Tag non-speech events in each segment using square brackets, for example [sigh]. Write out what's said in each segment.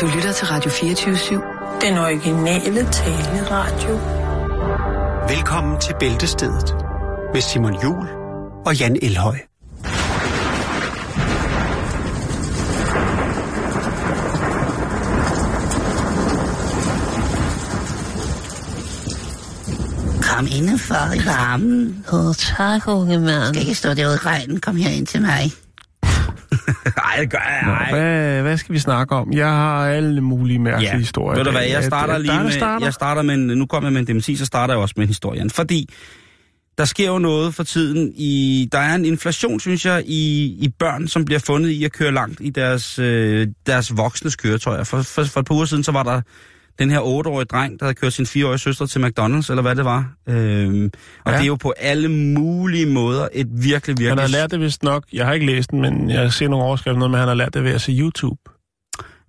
Du lytter til Radio 24-7. Den originale taleradio. Velkommen til Bæltestedet med Simon Jul og Jan Elhøj. Kom indenfor i varmen. Åh, oh, tak, unge mand. Skal ikke stå derude i regnen. Kom her ind til mig. [laughs] Nej, det gør jeg Nå, ej. hvad, hvad skal vi snakke om? Jeg har alle mulige mærkelige Ja. historier. Ved du hvad, jeg starter er lige med, starter. jeg starter med nu kommer jeg med en dementi, så starter jeg også med en historie. Fordi der sker jo noget for tiden i, der er en inflation, synes jeg, i, i børn, som bliver fundet i at køre langt i deres, øh, deres voksnes køretøjer. For, for, for et par uger siden, så var der den her 8-årige dreng, der havde kørt sin 4-årige søster til McDonald's, eller hvad det var. Øhm, og Ja. det er jo på alle mulige måder et virkelig, virkelig... Han har lært det vist nok. Jeg har ikke læst den, men jeg ser nogle overskrifter noget med, at han har lært det ved at se YouTube.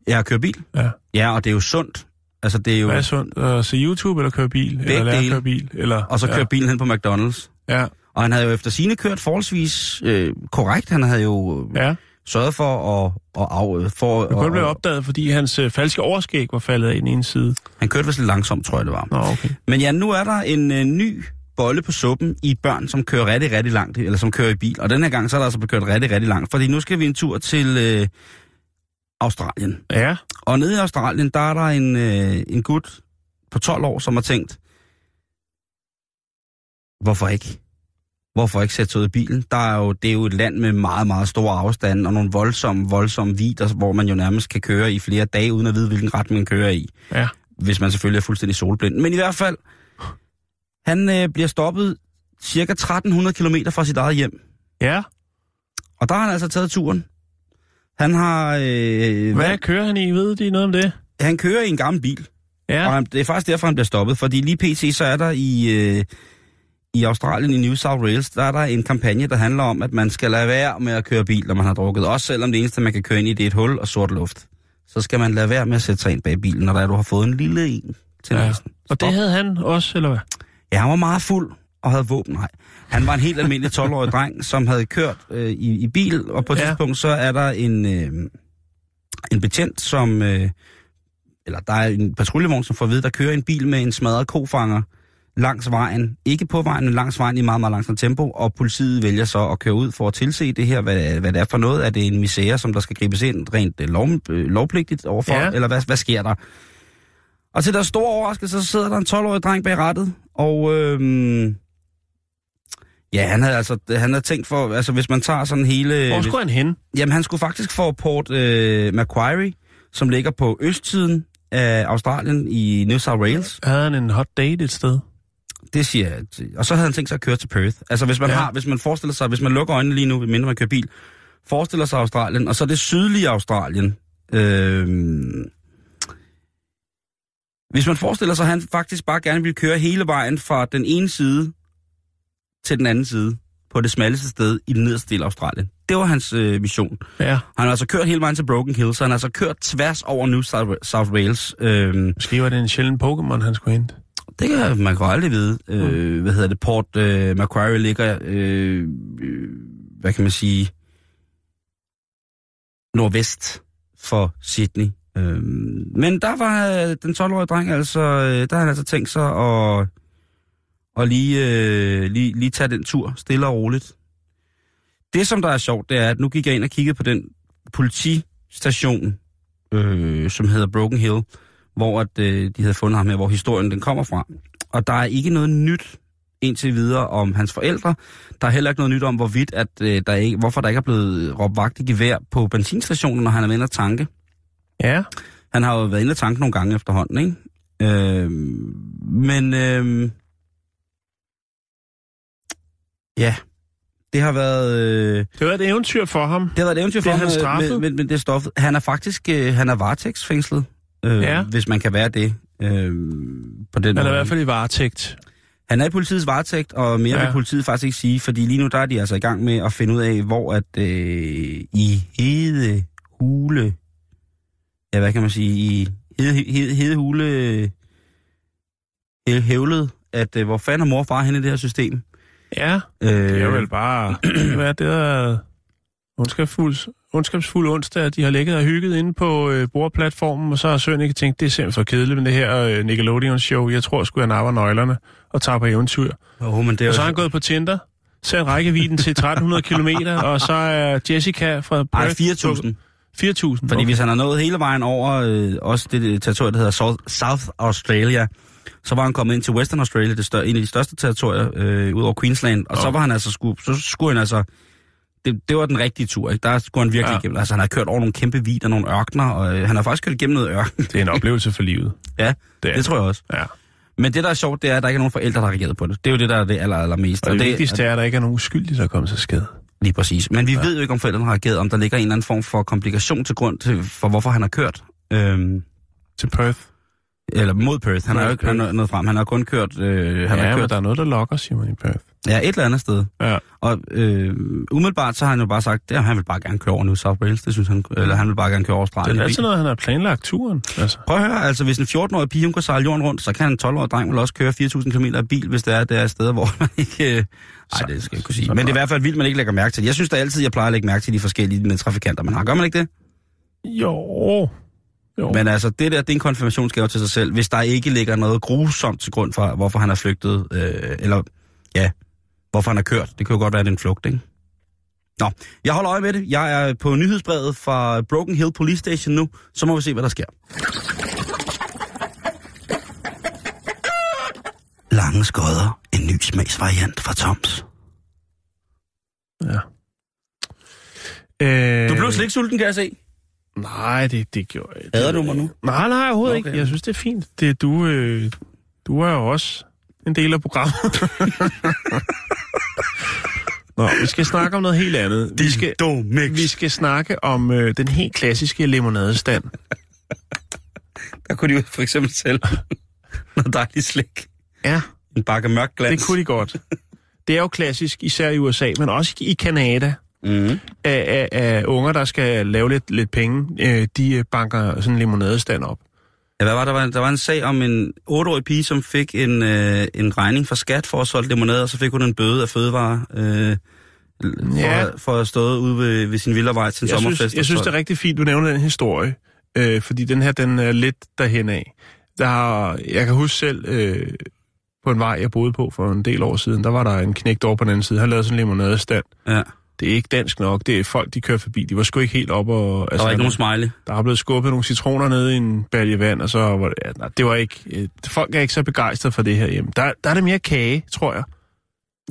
Jeg har kørt bil. Ja. Ja, og det er jo sundt. Altså, det er jo... Hvad er sundt? At se YouTube eller køre bil? eller lære at køre bil? Eller, Og så kører ja. bilen hen på McDonald's. Ja, Og han havde jo efter sine kørt forholdsvis øh, korrekt. Han havde jo ja. Ja. sørget for at, at af... For, Det kunne at, blive opdaget, fordi hans øh, falske overskæg var faldet af i den ene side. han kørte vist lidt langsomt, tror jeg det var. Nå, okay. Men ja, nu er der en øh, ny bolle på suppen i børn, som kører rigtig, rigtig langt, eller som kører i bil. Og den her gang, så er der altså blevet kørt rigtig, rigtig langt. Fordi nu skal vi en tur til øh, Australien. Ja, Og nede i Australien, der er der en, øh, en gut på 12 år, som har tænkt, hvorfor ikke? Hvorfor ikke sætte sig ud i bilen? Der er jo, det er jo et land med meget, meget store afstande, og nogle voldsomme, voldsomme vider, hvor man jo nærmest kan køre i flere dage, uden at vide, hvilken retning man kører i. ja. Hvis man selvfølgelig er fuldstændig solblind. Men i hvert fald, han øh, bliver stoppet cirka 1300 km fra sit eget hjem. Ja, Og der har han altså taget turen. Han har... Øh, hvad kører han i? Ved de noget om det? Han kører i en gammel bil. Ja. Og han, det er faktisk derfor, han bliver stoppet, fordi lige pt. så er der i, øh, i Australien, i New South Wales, der er der en kampagne, der handler om, at man skal lade være med at køre bil, når man har drukket. Også selvom det eneste, man kan køre ind i, det er et hul og sort luft. Så skal man lade være med at sætte sig ind bag bilen, når der er, du har fået en lille en til Ja. og det havde han også, eller hvad? Ja, han var meget fuld og havde våben. Nej. Han var en helt almindelig 12-årig [laughs] dreng, som havde kørt øh, i, i bil, og på et ja. tidspunkt så er der en, øh, en betjent, som... Øh, eller der er en patruljevogn, som får at vide, der kører en bil med en smadret kofanger langs vejen. Ikke på vejen, men langs vejen i meget, meget langsomt tempo, og politiet vælger så at køre ud for at tilse det her, hvad, hvad det er for noget. Er det en misære, som der skal gribes ind rent øh, lov, øh, lovpligtigt overfor, Ja. eller hvad, hvad sker der? Og til deres store overraskelse, så sidder der en 12-årig dreng bag rattet, og øhm, ja, han havde altså han havde tænkt for, altså hvis man tager sådan hele... Hvor skulle han hen? jamen han skulle faktisk få Port øh, Macquarie, som ligger på østsiden af Australien i New South Wales. Havde han en hot date et sted? Det siger jeg. Og så havde han tænkt sig at køre til Perth. Altså hvis man, Ja. har, hvis man forestiller sig, hvis man lukker øjnene lige nu, mindre man kører bil, forestiller sig Australien, og så det sydlige Australien. Øhm, hvis man forestiller sig, at han faktisk bare gerne ville køre hele vejen fra den ene side til den anden side på det smalleste sted i den nederste del af Australien. Det var hans øh, mission. Ja. Han har altså kørt hele vejen til Broken Hill, så han har altså kørt tværs over New South, South Wales. Øhm, Måske var det en sjælden Pokémon, han skulle hente. Det kan man kan aldrig vide. Øh, hvad hedder det? Port øh, Macquarie ligger, øh, øh, hvad kan man sige, nordvest for Sydney. Øh, men der var øh, den 12-årige dreng altså, øh, der har han altså tænkt sig at, at lige, øh, lige, lige tage den tur, stille og roligt. Det, som der er sjovt, det er, at nu gik jeg ind og kiggede på den politistation, øh, som hedder Broken Hill, hvor at, øh, de havde fundet ham her, hvor historien den kommer fra. Og der er ikke noget nyt indtil videre om hans forældre. Der er heller ikke noget nyt om, hvorvidt, at, øh, der ikke, hvorfor der ikke er blevet råbt vagt i gevær på benzinstationen, når han er ved at tanke. Ja. Han har jo været inde og tanke nogle gange efterhånden, ikke? Øh, men øh, ja, det har været... Øh, Det var et eventyr for ham. det har været et eventyr for Bliver ham han med- straffet? med, med, med det stof. Han er faktisk øh, han er varetægtsfængslet, øh, Ja. hvis man kan være det. Øh, på den Han er i hvert fald i varetægt. Han er i politiets varetægt, og mere Ja. vil politiet faktisk ikke sige, fordi lige nu der er de altså i gang med at finde ud af, hvor at øh, i hede hule, ja hvad kan man sige, i hede, hede, hede hule øh, hævlet, at øh, hvor fanden er mor og far henne i det her system. Ja, Øh, det er vel bare... [clears throat] Hvad er det der... ondskabsfuld, ondskabsfuld onsdag, at de har ligget og hygget inde på øh, bordplatformen, og så har Søren ikke tænkt, det er simpelthen for kedeligt med det her øh, Nickelodeon-show. Jeg tror sgu, jeg napper nøglerne og tager på eventyr. Oh, men det er Og så har han gået på Tinder, sat rækkevidden til 1300 km, og så er Jessica fra Ej, Perth... 4.000. 4.000. Fordi hvis han har nået hele vejen over øh, også det, territorium, der hedder South, Australia, så var han kommet ind til Western Australia, det større, en af de største territorier øh, ud over Queensland, og så var han altså skulle, så skulle han altså det, det var den rigtige tur, ikke? Der skulle han virkelig Ja. igennem. Altså, han har kørt over nogle kæmpe vid og nogle ørkner, og øh, han har faktisk kørt igennem noget ørken. Det er en oplevelse for livet. [laughs] ja, Det er det tror jeg også. Ja. Men det, der er sjovt, det er, at der ikke er nogen forældre, der har reageret på det. Det er jo det, der er det aller, allermest. Og det, vigtigste er, at der ikke er nogen skyldige, der kommer til skade. Lige præcis. Men vi ja. ved jo ikke, om forældrene har reageret, om der ligger en eller anden form for komplikation til grund til, for, hvorfor han har kørt. Øhm, Til Perth. Eller mod Perth. Han har jo ikke han er nået frem. Han har kun kørt... Øh, han ja, har kørt der er noget, der lokker, siger man i Perth. ja, et eller andet sted. Ja. Og øh, umiddelbart så har han jo bare sagt, at han vil bare gerne køre over New South Wales. Det synes han, eller han vil bare gerne køre over Australien. Det er altid noget, han har planlagt turen. Altså. Prøv at høre, altså hvis en 14-årig pige hun kan sejle jorden rundt, så kan en 12-årig dreng vel også køre 4.000 km i bil, hvis det er, det er steder, hvor man ikke... Øh, nej, det skal jeg ikke kunne sige. Men det er i hvert fald vildt, man ikke lægger mærke til. Jeg synes da altid, jeg plejer at lægge mærke til de forskellige medtrafikanter, man har. Gør man ikke det? Jo. Jo. Men altså, det der, det er en konfirmationsgave til sig selv, hvis der ikke ligger noget grusomt til grund for, hvorfor han er flygtet, øh, eller ja, hvorfor han har kørt. Det kan jo godt være, at det er en flugt, ikke? Nå, jeg holder øje med det. Jeg er på nyhedsbrevet fra Broken Hill Police Station nu, så må vi se, hvad der sker. Lange skodder, en ny smagsvariant fra Toms. Ja. Øh, Du blev slet ikke sulten, kan jeg se. Nej, det, det gjorde jeg. Hader du mig nu? Nej, nej, overhovedet Okay. ikke. Jeg synes, det er fint. Det, du, øh, du er jo også en del af programmet. [laughs] Nå, vi skal snakke om noget helt andet. Vi skal, vi skal snakke om øh, den helt klassiske limonadestand. [laughs] Der kunne de jo for eksempel sælge [laughs] noget dejligt slik. Ja, En bakke mørk glans. det kunne de godt. Det er jo klassisk, især i USA, men også i Kanada, Mm. af, af, af unger, der skal lave lidt, lidt penge. Øh, de øh, banker sådan en limonadestand op. Ja, hvad var der? Var, der var en sag om en 8-årig pige, som fik en, øh, en regning fra skat for at solge limonade, og så fik hun en bøde af fødevare øh, for, Ja. for at have stået ude ved, ved sin villavej til en Jeg sommerfest. synes, jeg synes, det er rigtig fint, du nævner den historie. Øh, fordi den her, den er lidt derhen af. Der har, jeg kan huske selv, øh, på en vej, jeg boede på for en del år siden, der var der en knægt over på den anden side. Han lavede sådan en limonadestand. Ja, Det er ikke dansk nok, det er folk, de kører forbi. De var sgu ikke helt op og... der var ikke nogen smiley. der har blevet skubbet nogle citroner ned i en balje vand, og så var det... Ja, nej, det var ikke... Øh, folk er ikke så begejstrede for det her hjemme. Der, der er det mere kage, tror jeg.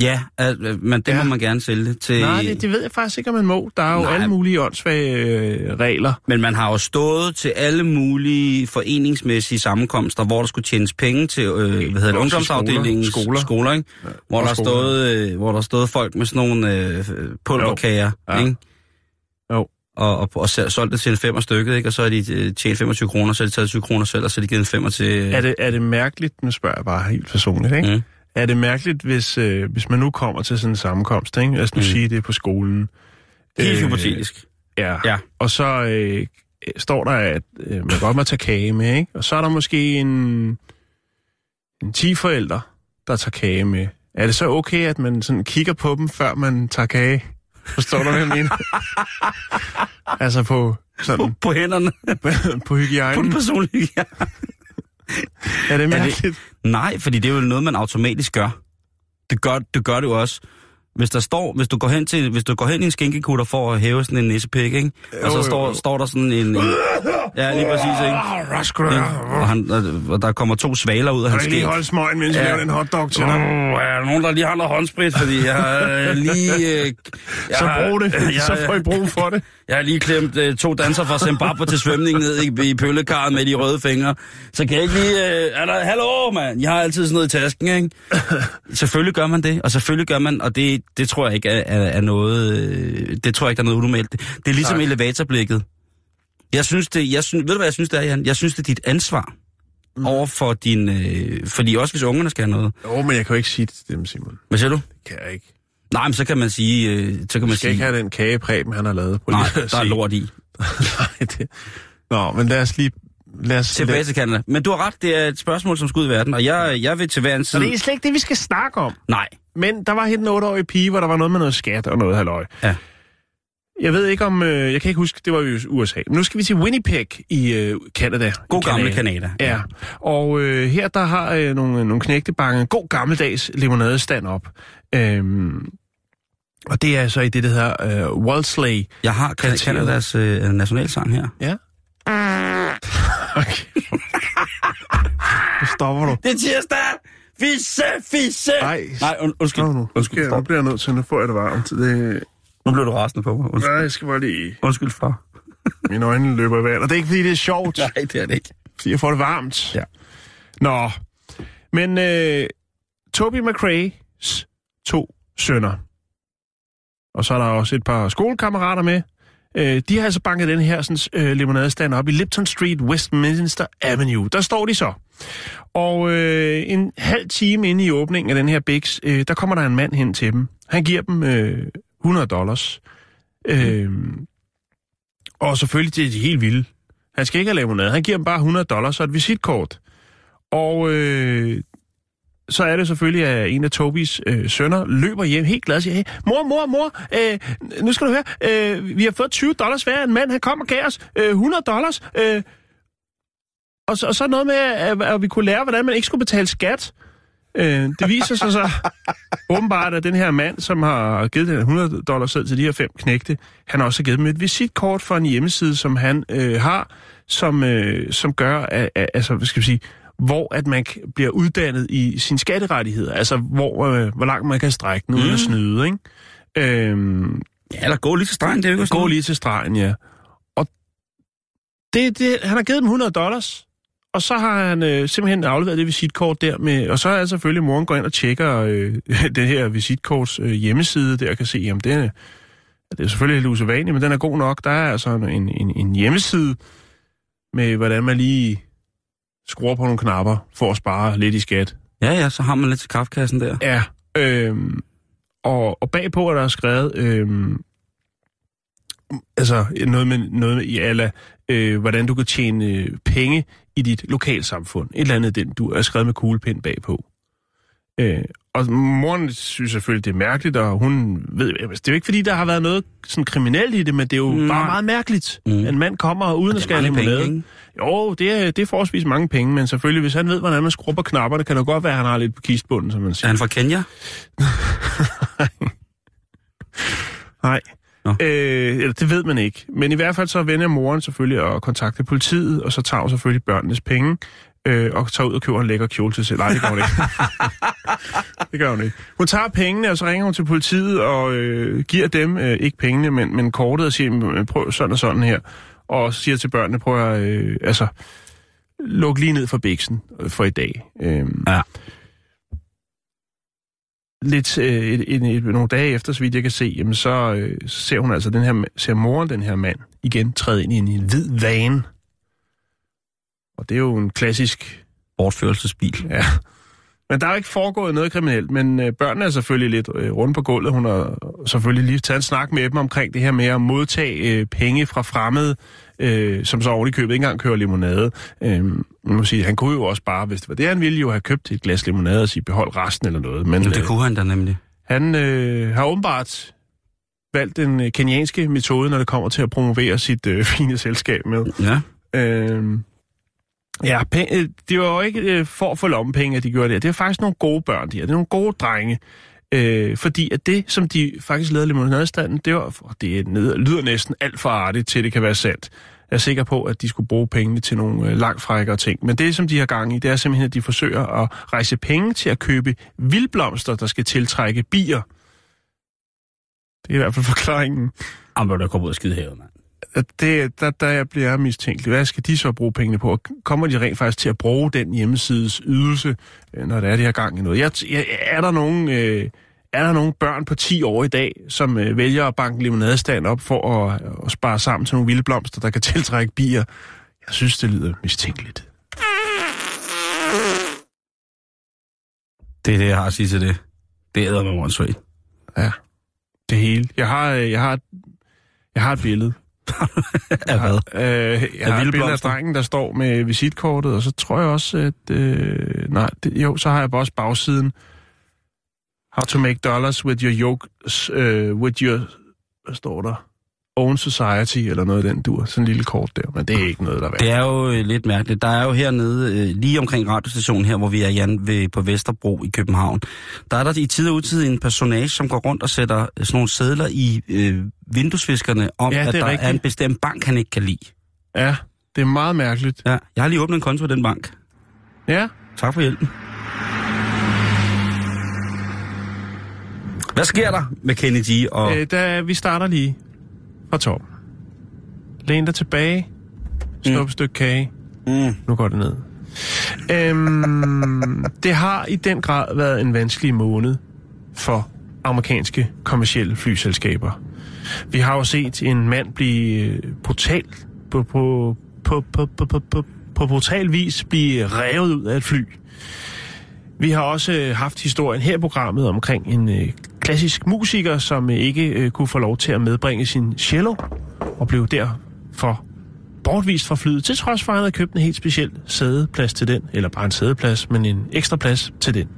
Ja, øh, men det Ja. ja. må man gerne sælge til... Nej, det, det ved jeg faktisk ikke, om man må. Der er jo Nej. alle mulige åndssvage øh, regler. Men man har jo stået til alle mulige foreningsmæssige sammenkomster, hvor der skulle tjenes penge til øh, hvad hedder det, ungdomsafdelingens skoler. skoler, skoler ikke? hvor, og der skoler. stod, øh, hvor der stod folk med sådan nogle øh, pulverkager, Ja. ikke? Jo. Og, og, og selv- solgt det til en femmer stykket, ikke? Og så har de øh, tjent 25 kroner, så har de taget 20 kroner selv, og så har de givet en femmer til... Er det, er det mærkeligt, nu spørger jeg bare helt personligt, ikke? Mm. Er det mærkeligt, hvis, øh, hvis man nu kommer til sådan en sammenkomst, ikke? Lad os nu mm. Sige, det er på skolen. Helt Øh, hypotetisk. Ja. Ja. Og så øh, står der, at øh, man godt må tage kage med, ikke? Og så er der måske en, en 10 forældre, der tager kage med. Er det så okay, at man sådan kigger på dem, før man tager kage? Forstår du, hvad jeg mener? [laughs] altså på, sådan, På hænderne. på [laughs] På hygiejnen. den personlige. Ja. Er det det- mærkeligt? Nej, fordi det er jo noget, man automatisk gør. Det gør, det gør det jo også. Hvis der står, hvis du går hen til, hvis du går hen i en skinkekutter for at hæve sådan en nissepik, ikke? Og så jo, står, jo. står der sådan en, en ja, lige præcis, ikke? Ikke? Og, han, og- der kommer to svaler ud af hans Kan I lige skæg. holde smøgen, mens jeg Ja. laver den hotdog til dig? er der nogen, der lige har noget håndsprit, fordi jeg har øh, lige... Øh, jeg Så brug det, [laughs] Jeg, så får I brug for det. jeg har lige klemt øh, to danser fra Zimbabwe til svømning ned i, i pøllekarret med de røde fingre. Så kan jeg ikke lige... Øh, er der, hallo, mand! Jeg har altid sådan noget i tasken, ikke? [laughs] selvfølgelig gør man det, og selvfølgelig gør man, og det, det tror jeg ikke er, er, er noget... Øh, det tror jeg ikke, der er noget unormalt. Det, det er ligesom Tak. elevatorblikket. Jeg synes det... Jeg synes, ved du, hvad jeg synes, det er, Jan? Jeg synes, det er dit ansvar Mm. over for din... Øh, fordi også hvis ungerne skal have noget. Jo, men jeg kan jo ikke sige det til dem, Simon. Hvad siger du? Det kan jeg ikke. Nej, men så kan man sige... Øh, så kan Man skal sige... ikke have den kagepræben, han har lavet. Prøv Nej, der er lort i. [laughs] Nej, det... Nå, men lad os lige... Lad os... Tilbage til Canada. Men du har ret, det er et spørgsmål, som skal ud i verden, og jeg, jeg vil til hver en Så side... det er slet ikke det, vi skal snakke om. Nej. Men der var helt en 8-årig pige, hvor der var noget med noget skat og noget halløj. Ja. Jeg ved ikke om... Øh, jeg kan ikke huske, det var i USA. Men nu skal vi til Winnipeg i øh, Canada. God I gamle Canada. Ja, og øh, her der har øh, nogle, nogle knægte banket en god gammeldags limonadestand op. Øhm, og det er så i det, der hedder øh, Wolseley. Jeg har. Canadas øh, nationalsang her. Ja. Okay. Nu stopper du. Det er tirsdag! Fisse, fisse! Ej, Nej, und, undskyld. Stop nu. Undskyld, skal, nu stop. bliver jeg nødt til, nu får jeg det varmt. Det, Nu blev du rasende på mig. Undskyld, nej, jeg skal bare lige... undskyld far. [laughs] Mine øjne løber i vand. Og det er ikke, fordi det er sjovt. Nej, det er det ikke. fordi jeg får det varmt. Ja. Nå, men øh, Toby McRae's to sønner, og så er der også et par skolekammerater med, øh, de har altså banket den her sådan, øh, limonadestand op i Lipton Street, Westminster Avenue. Der står de så. Og øh, en halv time inde i åbningen af den her Bix, øh, der kommer der en mand hen til dem. Han giver dem øh, 100 dollars. Øh, og selvfølgelig, det er de helt vilde. Han skal ikke have limonade. Han giver dem bare 100 dollars og et visitkort. Og øh, så er det selvfølgelig, at en af Tobis øh, sønner løber hjem helt glad og siger, hey, mor, mor, mor, øh, nu skal du høre, øh, vi har fået 20 dollars hver. En mand, han kom og gav os øh, 100 dollars. Øh, og, så, og så noget med, at, at vi kunne lære, hvordan man ikke skulle betale skat. Øh, det viser sig så [laughs] åbenbart, at den her mand, som har givet den 100 dollars til de her fem knægte, han har også givet dem et visitkort for en hjemmeside, som han øh, har, som, øh, som gør, at, at, altså, hvad skal vi sige, hvor at man bliver uddannet i sin skatterettigheder. Altså, hvor, øh, hvor langt man kan strække den uden Mm. at snyde, ikke? Øhm, Ja, eller gå lige til stregen, det er jo ikke Gå lige til stregen, ja. Og det, det, han har givet dem 100 dollars, og så har han øh, simpelthen afleveret det visitkort der med, og så er selvfølgelig, moren går ind og tjekker øh, [laughs] det her visitkorts øh, hjemmeside der, og kan se, jamen det er, det er selvfølgelig lidt usædvanligt, men den er god nok. Der er altså en, en, en hjemmeside med, hvordan man lige skruer på nogle knapper for at spare lidt i skat. Ja, ja, så har man lidt til kraftkassen der. Ja, øhm, og, og bagpå er der skrevet, øhm, altså noget med, noget med i alla, øh, hvordan du kan tjene øh, penge i dit lokalsamfund. Et eller andet, den du er skrevet med kuglepind bagpå. Øh, og moren synes selvfølgelig, det er mærkeligt, og hun ved, altså, det er jo ikke fordi, der har været noget sådan kriminelt i det, men det er jo Nej. bare meget mærkeligt. Mm. Mm. En mand kommer uden at er mange limonade. Jo, det er, det er forholdsvis mange penge, men selvfølgelig, hvis han ved, hvordan man skruer på knapperne, kan det godt være, at han har lidt på kistbunden, som man Er siger. han fra Kenya? [laughs] Nej. Nå. Øh, det ved man ikke. Men i hvert fald så vender moren selvfølgelig at kontakte politiet, og så tager hun selvfølgelig børnenes penge, øh, og tager ud og køber en lækker kjole til sig. Nej, det gør hun ikke. [laughs] det gør hun ikke. Hun tager pengene, og så ringer hun til politiet og øh, giver dem, øh, ikke pengene, men, men kortet, og siger, "Men prøv sådan og sådan her. Og siger til børnene, prøv at, øh, altså, luk lige ned for biksen øh, for i dag. Øh, Ja. lidt øh, et, et, et, nogle dage efter, så vidt jeg kan se, jamen så, øh, så ser hun altså den her, ser moren den her mand igen træde ind i en hvid van. Og det er jo en klassisk, Bortførelsesbil. ja. Men der er ikke foregået noget kriminelt, men øh, børnene er selvfølgelig lidt øh, rundt på gulvet. Hun har selvfølgelig lige taget en snak med dem omkring det her med at modtage øh, penge fra fremmede, øh, som så i købet ikke engang kører limonade. Øh, man må sige, han kunne jo også bare, hvis det var det, han ville jo have købt et glas limonade og sige, behold resten eller noget. Men, det kunne han da nemlig. Han øh, har åbenbart valgt den øh, kenyanske metode, når det kommer til at promovere sit øh, [laughs] fine selskab med. Ja. Øh, ja, øh, det var jo ikke øh, for at få lommepenge, at de gjorde det. Det er faktisk nogle gode børn, de her. Det er nogle gode drenge. Øh, fordi at det, som de faktisk lavede limonadestanden, det, var, og det ned, lyder næsten alt for artigt til, det kan være sandt. Jeg er sikker på, at de skulle bruge pengene til nogle øh, langt frækkere ting. Men det, som de har gang i, det er simpelthen, at de forsøger at rejse penge til at købe vildblomster, der skal tiltrække bier. Det er i hvert fald forklaringen. Jamen, der kommer ud af skide mand. Det, der, der bliver jeg mistænkelig. Hvad skal de så bruge pengene på? Kommer de rent faktisk til at bruge den hjemmesides ydelse, øh, når det er, de har gang i noget? Jeg, jeg, er, der nogen, øh, er der nogen børn på 10 år i dag, som øh, vælger at banke limonadestand op for at, at spare sammen til nogle vilde blomster, der kan [laughs] tiltrække bier? Jeg synes, det lyder mistænkeligt. Det er det, jeg har at sige til det. Det æder med Ja, det hele. Jeg har, øh, jeg har, jeg har et billede. [laughs] Af hvad? Øh, jeg har et billede af drengen, der står med visitkortet, og så tror jeg også, at... Øh, nej, det, jo, så har jeg også bagsiden. How to make dollars with your yokes, uh, with your... Hvad står der? Own Society, eller noget af den dur. Sådan en lille kort der, men det er ikke noget, der er værd. Det er jo øh, lidt mærkeligt. Der er jo hernede, øh, lige omkring radiostationen her, hvor vi er, Jan, ved, på Vesterbro i København, der er der i tid og utid en personage, som går rundt og sætter øh, sådan nogle sædler i øh, vinduesviskerne om, Ja, at er der rigtigt. er en bestemt bank, han ikke kan lide. Ja, det er meget mærkeligt. Ja, jeg har lige åbnet en konto i den bank. Ja, Tak for hjælpen. Hvad sker der med Kenny G? Og... øh, da, vi starter lige fra toppen. Læn dig tilbage. Snup et stykke kage. Mm. Nu går det ned. Øhm, [laughs] det har i den grad været en vanskelig måned for amerikanske kommercielle flyselskaber. Vi har jo set en mand blive øh, brutalt på, på, på, på, på, på, på, på brutal vis blive revet ud af et fly. Vi har også øh, haft historien her i programmet omkring en øh, klassisk musiker, som øh, ikke øh, kunne få lov til at medbringe sin cello, og blev derfor bortvist fra flyet, til trods for, at han havde købt en helt speciel sædeplads til den, eller bare en sædeplads, men en ekstra plads til den.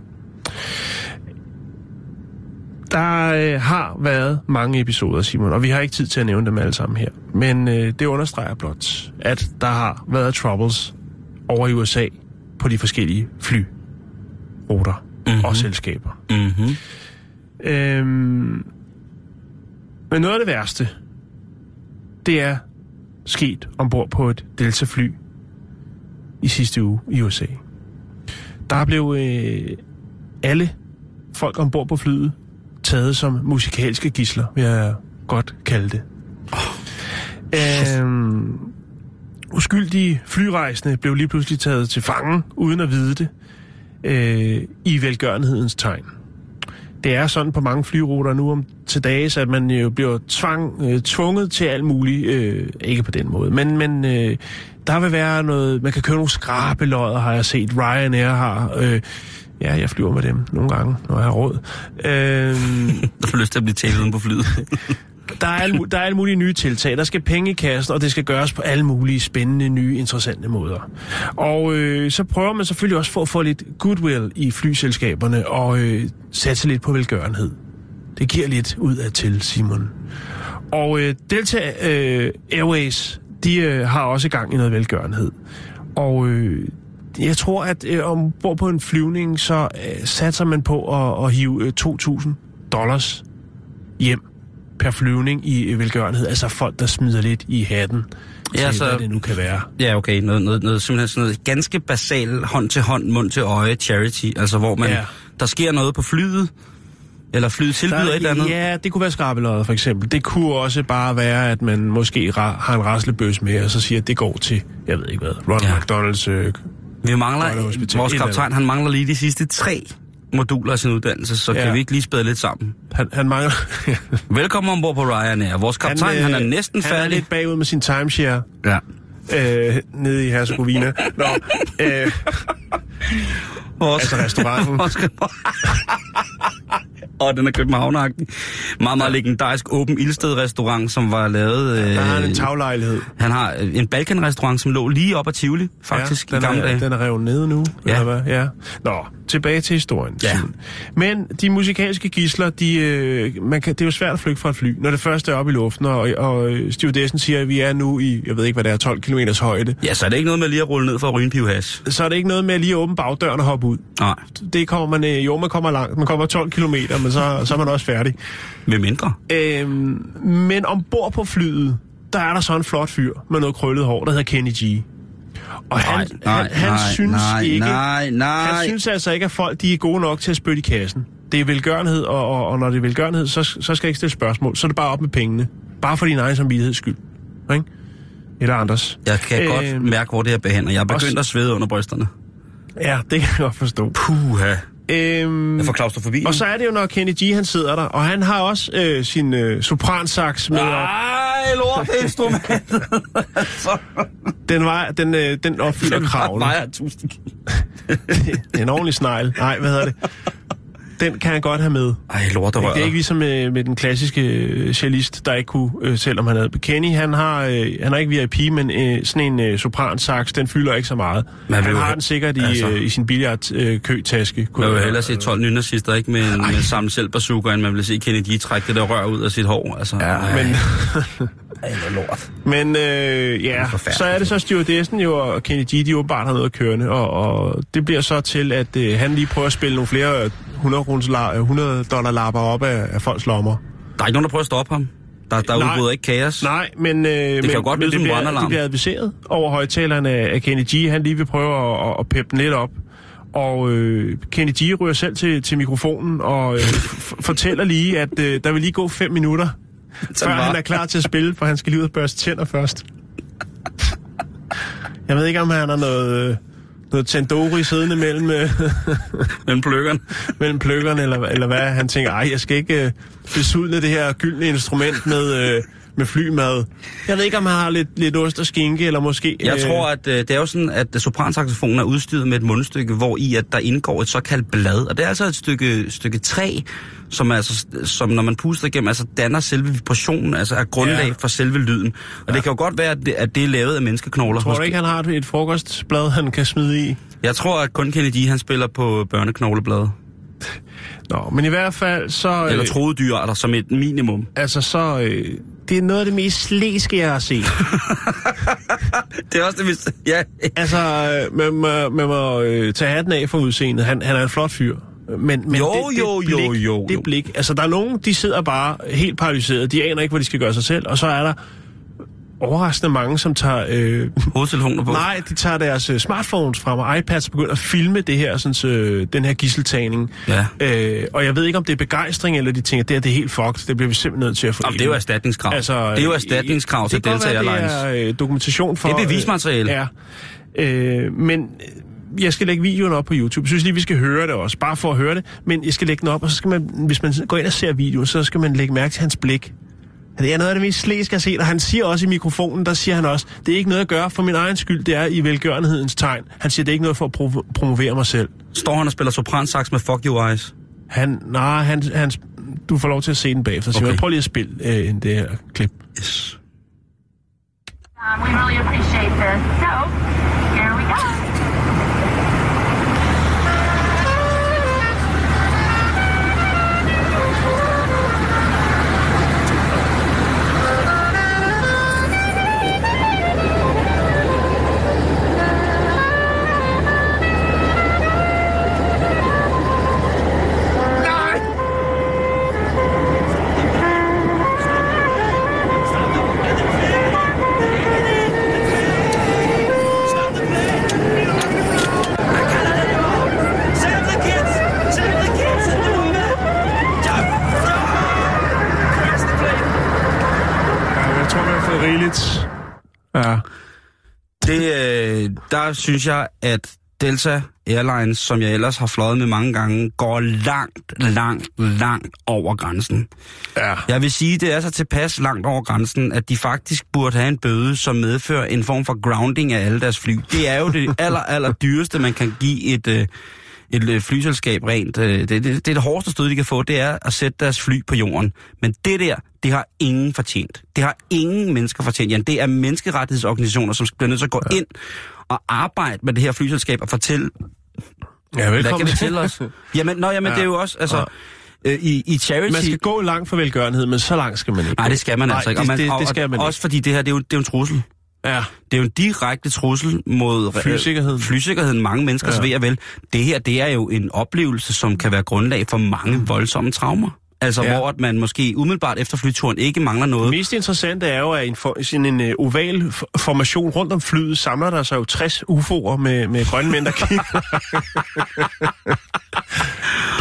Der øh, har været mange episoder, Simon, og vi har ikke tid til at nævne dem alle sammen her. Men øh, det understreger blot, at der har været troubles over i USA på de forskellige flyruter mm-hmm. og selskaber. Mm-hmm. Øhm, men noget af det værste, det er sket ombord på et Delta-fly i sidste uge i USA. Der blev øh, alle folk ombord på flyet taget som musikalske gisler, vil jeg godt kalde det. Øhm, uskyldige flyrejsende blev lige pludselig taget til fange, uden at vide det, øh, i velgørenhedens tegn. Det er sådan på mange flyruter nu om til dages, at man jo bliver tvang, øh, tvunget til alt muligt. Øh, ikke på den måde, men, men øh, der vil være noget... Man kan købe nogle skrabelodder, har jeg set. Ryanair har... Øh, ja, jeg flyver med dem nogle gange, når jeg har råd. Øh, [laughs] Der får lyst til at blive uden på flyet. [laughs] der, er alle, der er alle mulige nye tiltag. Der skal penge i kassen, og det skal gøres på alle mulige spændende, nye, interessante måder. Og øh, så prøver man selvfølgelig også for at få lidt goodwill i flyselskaberne og øh, satse lidt på velgørenhed. Det giver lidt ud af til, Simon. Og øh, Delta øh, Airways, de øh, har også gang i noget velgørenhed. Og øh, jeg tror, at øh, ombord på en flyvning, så øh, satser man på at, at hive øh, 2.000 dollars hjem per flyvning i velgørenhed. Altså folk, der smider lidt i hatten Ja, til, så- hvad det nu kan være. Ja, okay. Noget, noget, noget, simpelthen sådan noget ganske basal hånd til hånd, mund til øje charity. Altså, hvor man, Ja. der sker noget på flyet, eller flyet tilbyder Der, et eller andet. Ja, det kunne være skrabelodder for eksempel. Det kunne også bare være, at man måske har en raslebøs med, og så siger, at det går til, jeg ved ikke hvad, Ronald Ja. McDonald's. Øh, Vi mangler, vores kaptajn, han mangler lige de sidste tre moduler af sin uddannelse, så ja. Kan vi ikke lige spæde lidt sammen. han, han mangler... [laughs] Velkommen ombord på Ryanair. Vores kaptajn, han, øh, han er næsten han færdig. er lidt bagud med sin timeshare Ja. øh, nede i Herzegovina. Nå, øh, Vores, Altså restauranten. [laughs] Og den er københavneragtig. Meget, meget legendarisk åben ildsted restaurant, som var lavet... Øh, der har han en taglejlighed. han har øh, en Balkan-restaurant, som lå lige op ad Tivoli, faktisk, ja, i den gamle er, dage. Den er revet nede nu, Ja. eller hvad? Ja. Nå, tilbage til historien. Ja. Men de musikalske gisler, de, øh, man kan, det er jo svært at flygte fra et fly, når det først er oppe i luften, og, og øh, stewardessen siger, at vi er nu i, jeg ved ikke, hvad det er, 12 km højde. Ja, så er det ikke noget med lige at rulle ned for at ryge en pivhas. Så er det ikke noget med at lige åbne bagdøren og hoppe ud. Nej, Det kommer man, øh, jo, man kommer langt. Man kommer 12 km, men så, så er man også færdig. med mindre. Øhm, men ombord på flyet, der er der så en flot fyr med noget krøllet hår, der hedder Kenny G. Og han, Nej, nej, han, han nej, synes nej, ikke, nej, nej. han synes altså ikke, at folk de er gode nok til at spytte i kassen. Det er velgørenhed, og, og, og når det er velgørenhed, så, så skal jeg ikke stille spørgsmål. Så er det bare op med pengene. Bare for din egen samvittigheds skyld. Ikke? Eller andres. Jeg kan Øhm, godt mærke, hvor det her behandler. Jeg er begyndt også- at svede under brysterne. Ja, det kan jeg godt forstå. Puha. Øhm, Jeg får klaustrofobi. og så er det jo, når Kenny G han sidder der, og han har også øh, sin øh, sopransaks med op. Ej, lorteinstrument. Den, var, den, øh, den opfylder kravene. vejer 1000 kilo. [laughs] en ordentlig snegl. Nej, hvad hedder det? Den kan han godt have med. Ej, lort og Det er ikke ligesom med, med den klassiske øh, cellist, der ikke kunne, øh, selvom han havde. Kenny, han har, øh, han har ikke VIP, men øh, sådan en øh, sopransax, den fylder ikke så meget. Man han jo har he- den sikkert i, altså- øh, i sin billiardkøtaske. Man vil hellere se 12 nynazister, ikke med, med samme selv bazooka, end man vil se Kennedy trække det der rør ud af sit hår. Altså, Ja, ej, men, ej, er lort. men øh, ja, forfærdeligt. så er det så stewardessen jo, og Kenny G, de åbenbart har noget at kørende, og, og det bliver så til, at øh, han lige prøver at spille nogle flere 100, 100 dollar lapper op af, af folks lommer. Der er ikke nogen, der prøver at stoppe ham. Der, der Nej. udbryder ikke kaos. Nej, men, øh, det men, jo godt men det, bliver, brandalarm. det bliver adviseret over højtalerne af Kenny G. Han lige vil prøve at, at, peppe den lidt op. Og øh, Kenny G ryger selv til, til mikrofonen og øh, [laughs] fortæller lige, at øh, der vil lige gå fem minutter, før var- han er klar til at spille, for han skal lige ud og børste tænder først. Jeg ved ikke, om han har noget, øh, noget Tandori siddende mellem, øh, [laughs] Men pløkkeren. mellem pløkkerne, eller, eller hvad. Han tænker, ej, jeg skal ikke øh, besudle det her gyldne instrument med, øh, med flymad. Jeg ved ikke, om han har lidt, lidt ost og skinke, eller måske... Jeg tror, at øh, det er jo sådan, at sopransaxofonen er udstyret med et mundstykke, hvor i at der indgår et såkaldt blad. Og det er altså et stykke, stykke træ, som, er altså, som når man puster igennem, altså danner selve vibrationen, altså er grundlag Ja. for selve lyden. Og ja. det kan jo godt være, at det, at det er lavet af menneskeknogler. Tror du Måske- ikke, han har et, et frokostblad, han kan smide i? Jeg tror, at kun Kennedy, han spiller på børneknogleblad. Nå, men i hvert fald så... Eller øh, troede dyrarter som et minimum. Altså så... Øh, det er noget af det mest slæske, jeg har set. [laughs] Det er også det, hvis... Ja, altså, øh, man må, man må øh, tage hatten af for udseendet. Han, han er en flot fyr. Men, men Jo, det, det jo, blik, jo, jo, Det jo. blik, altså der er nogen, de sidder bare helt paralyseret. De aner ikke, hvad de skal gøre sig selv. Og så er der overraskende mange, som tager... Øh, hovedtelefoner på. nej, de tager deres øh, smartphones frem og iPads og begynder at filme det her, sådan, øh, den her gisseltagning. Ja. Øh, og jeg ved ikke, om det er begejstring, eller de tænker, det her det er helt fucked. Det bliver vi simpelthen nødt til at få Jamen, det er jo erstatningskrav. Altså, det er jo erstatningskrav til Delta Airlines. Det er øh, dokumentation for... Det er bevismateriale. Øh, ja. Øh, men øh, jeg skal lægge videoen op på YouTube. Jeg synes lige, vi skal høre det også, bare for at høre det. Men jeg skal lægge den op, og så skal man, hvis man går ind og ser videoen, så skal man lægge mærke til hans blik. Det er noget af det mest slæske, jeg har set, og han siger også i mikrofonen, der siger han også, det er ikke noget at gøre for min egen skyld, det er i velgørenhedens tegn. Han siger, det er ikke noget for at pro- promovere mig selv. Står han og spiller sopransax med Fuck You Eyes? Han, nej, han, han, du får lov til at se den bagefter. Så Okay. okay. prøv lige at spille øh, det her klip. Yes. Um, we really appreciate this. So, der synes jeg, at Delta Airlines, som jeg ellers har fløjet med mange gange, går langt, langt, langt over grænsen. ja. Jeg vil sige, det er så tilpas langt over grænsen, at de faktisk burde have en bøde, som medfører en form for grounding af alle deres fly. Det er jo det [laughs] aller, aller dyreste, man kan give et, øh, et øh, flyselskab rent. øh, Det, det, det er det hårdeste stød, de kan få, det er at sætte deres fly på jorden. Men det der, det har ingen fortjent. Det har ingen mennesker fortjent. Jan, det er menneskerettighedsorganisationer, som bliver nødt til at gå ja. ind og arbejde med det her flyselskab og fortælle, ja hvad velkommen. kan vi til os? [laughs] Jamen, nå, jamen Ja. det er jo også, altså, øh, i, i charity... Man skal gå langt for velgørenhed, men så langt skal man ikke. Nej, det skal man Nej, altså ikke. Og det- man, det- og- det skal man Også fordi det her, det er jo, det er jo en trussel. Ja. Det er jo en direkte trussel mod øh, Flysikkerheden. flysikkerheden mange menneskers Ja. ja. ved og vel. Det her, det er jo en oplevelse, som kan være grundlag for mange voldsomme traumer. Altså, Ja. hvor at man måske umiddelbart efter flyturen ikke mangler Det noget. mest interessante er jo, at i en, for, sådan en uh, oval formation rundt om flyet samler der sig jo 60 UFO'er med, med grønne mænd, der kigger.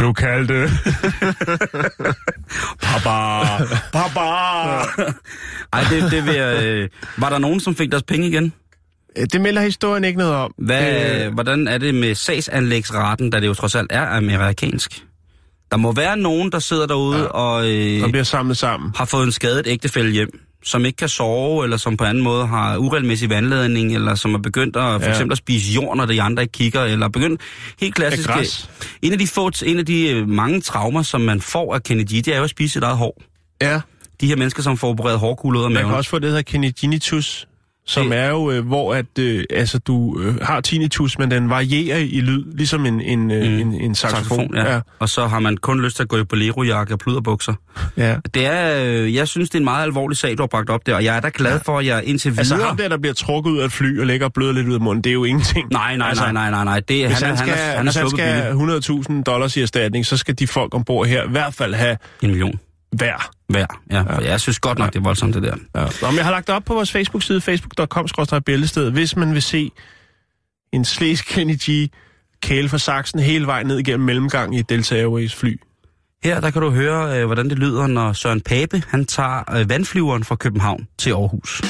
[laughs] du kaldte. [laughs] Papa! Papa! [laughs] Ej, det, det vil jeg, øh, Var der nogen, som fik deres penge igen? Det melder historien ikke noget om. Hvad, Øh, hvordan er det med sagsanlægsraten, da det jo trods alt er amerikansk? Der må være nogen, der sidder derude ja. og der øh, bliver samlet sammen. har fået en skadet ægtefælde hjem. som ikke kan sove, eller som på anden måde har uregelmæssig vandladning, eller som er begyndt at, for Ja. eksempel at spise jord, når de andre ikke kigger, eller begyndt helt klassisk... Græs. En af de, få, en af de øh, mange traumer, som man får af Kennedy, det er jo at spise sit eget hår. Ja, De her mennesker, som får opereret hårkugler ud af man maven. kan også få det, der hedder kineginitus, som Det- er jo, øh, hvor at, øh, altså, du øh, har tinnitus, men den varierer i lyd, ligesom en, en, øh, Mm. en, en saxofon. Saxofon, ja. ja. Og så har man kun lyst til at gå i bolerojakke og pluderbukser. ja. Det er, øh, jeg synes, det er en meget alvorlig sag, du har bragt op der, og jeg er da glad for, at jeg indtil videre... Altså ham der, der bliver trukket ud af et fly og lægger og bløder lidt ud af munden, det er jo ingenting. Nej, nej, Altså, nej, nej, nej, nej. Det, Hvis han, han, skal, han, er, han er hvis han skal have 100.000 dollars i erstatning, så skal de folk ombord her i hvert fald have En million hver. hver. Ja, ja. Jeg synes godt nok, det er voldsomt, det der. Ja. Nå, men jeg har lagt det op på vores Facebook-side, facebook.com bæltested, hvis man vil se en slæs Kenny G kæle fra Saxen hele vejen ned igennem mellemgang i et Delta Airways fly. Her der kan du høre, øh, hvordan det lyder, når Søren Pape han tager øh, vandflyveren fra København til Aarhus.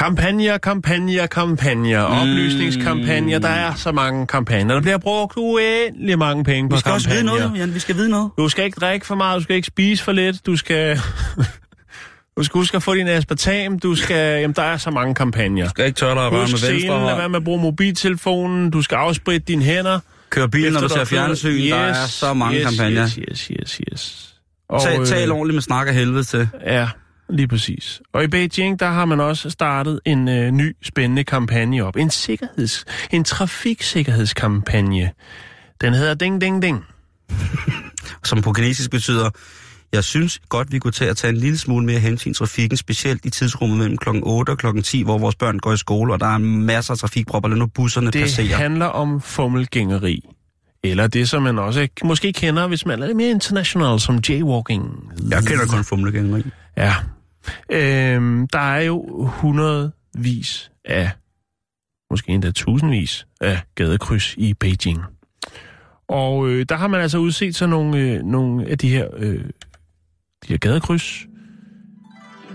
Kampagner, kampagner, kampagner, Mm. oplysningskampagner. Der er så mange kampagner. Der bliver brugt uendelig mange penge på Vi skal også vide kampagner. noget, Jan. Vi skal vide noget. Du skal ikke drikke for meget, du skal ikke spise for lidt, du skal... [laughs] du skal huske at få din aspartam, du skal... Jamen, der er så mange kampagner. skal ikke tørre dig at røre Husk med scenen, venstre lad være med at bruge mobiltelefonen, du skal afspritte dine hænder. Kør bil, når du ser fjernsyn. der er så mange yes, kampagner. Yes, yes, yes, yes. Og, Tal, tal øh, ordentligt med snak af helvede til. Ja, lige præcis. Og i Beijing, der har man også startet en øh, ny, spændende kampagne op. En sikkerheds... En trafiksikkerhedskampagne. Den hedder Ding Ding Ding. [laughs] Som på kinesisk betyder, jeg synes godt, vi kunne tage at tage en lille smule mere hensyn til trafikken, specielt i tidsrummet mellem kl. 8 og kl. 10, hvor vores børn går i skole, og der er masser af trafikpropper, nu busserne Det passerer. handler om fummelgængeri. Eller det, som man også måske kender, hvis man er lidt mere international, som jaywalking. Jeg kender kun fumlegængeri. Ja. Øhm, der er jo hundredvis af, måske endda tusindvis af gadekryds i Beijing. Og øh, der har man altså udset sig nogle, øh, nogle af de her, øh, de her gadekryds,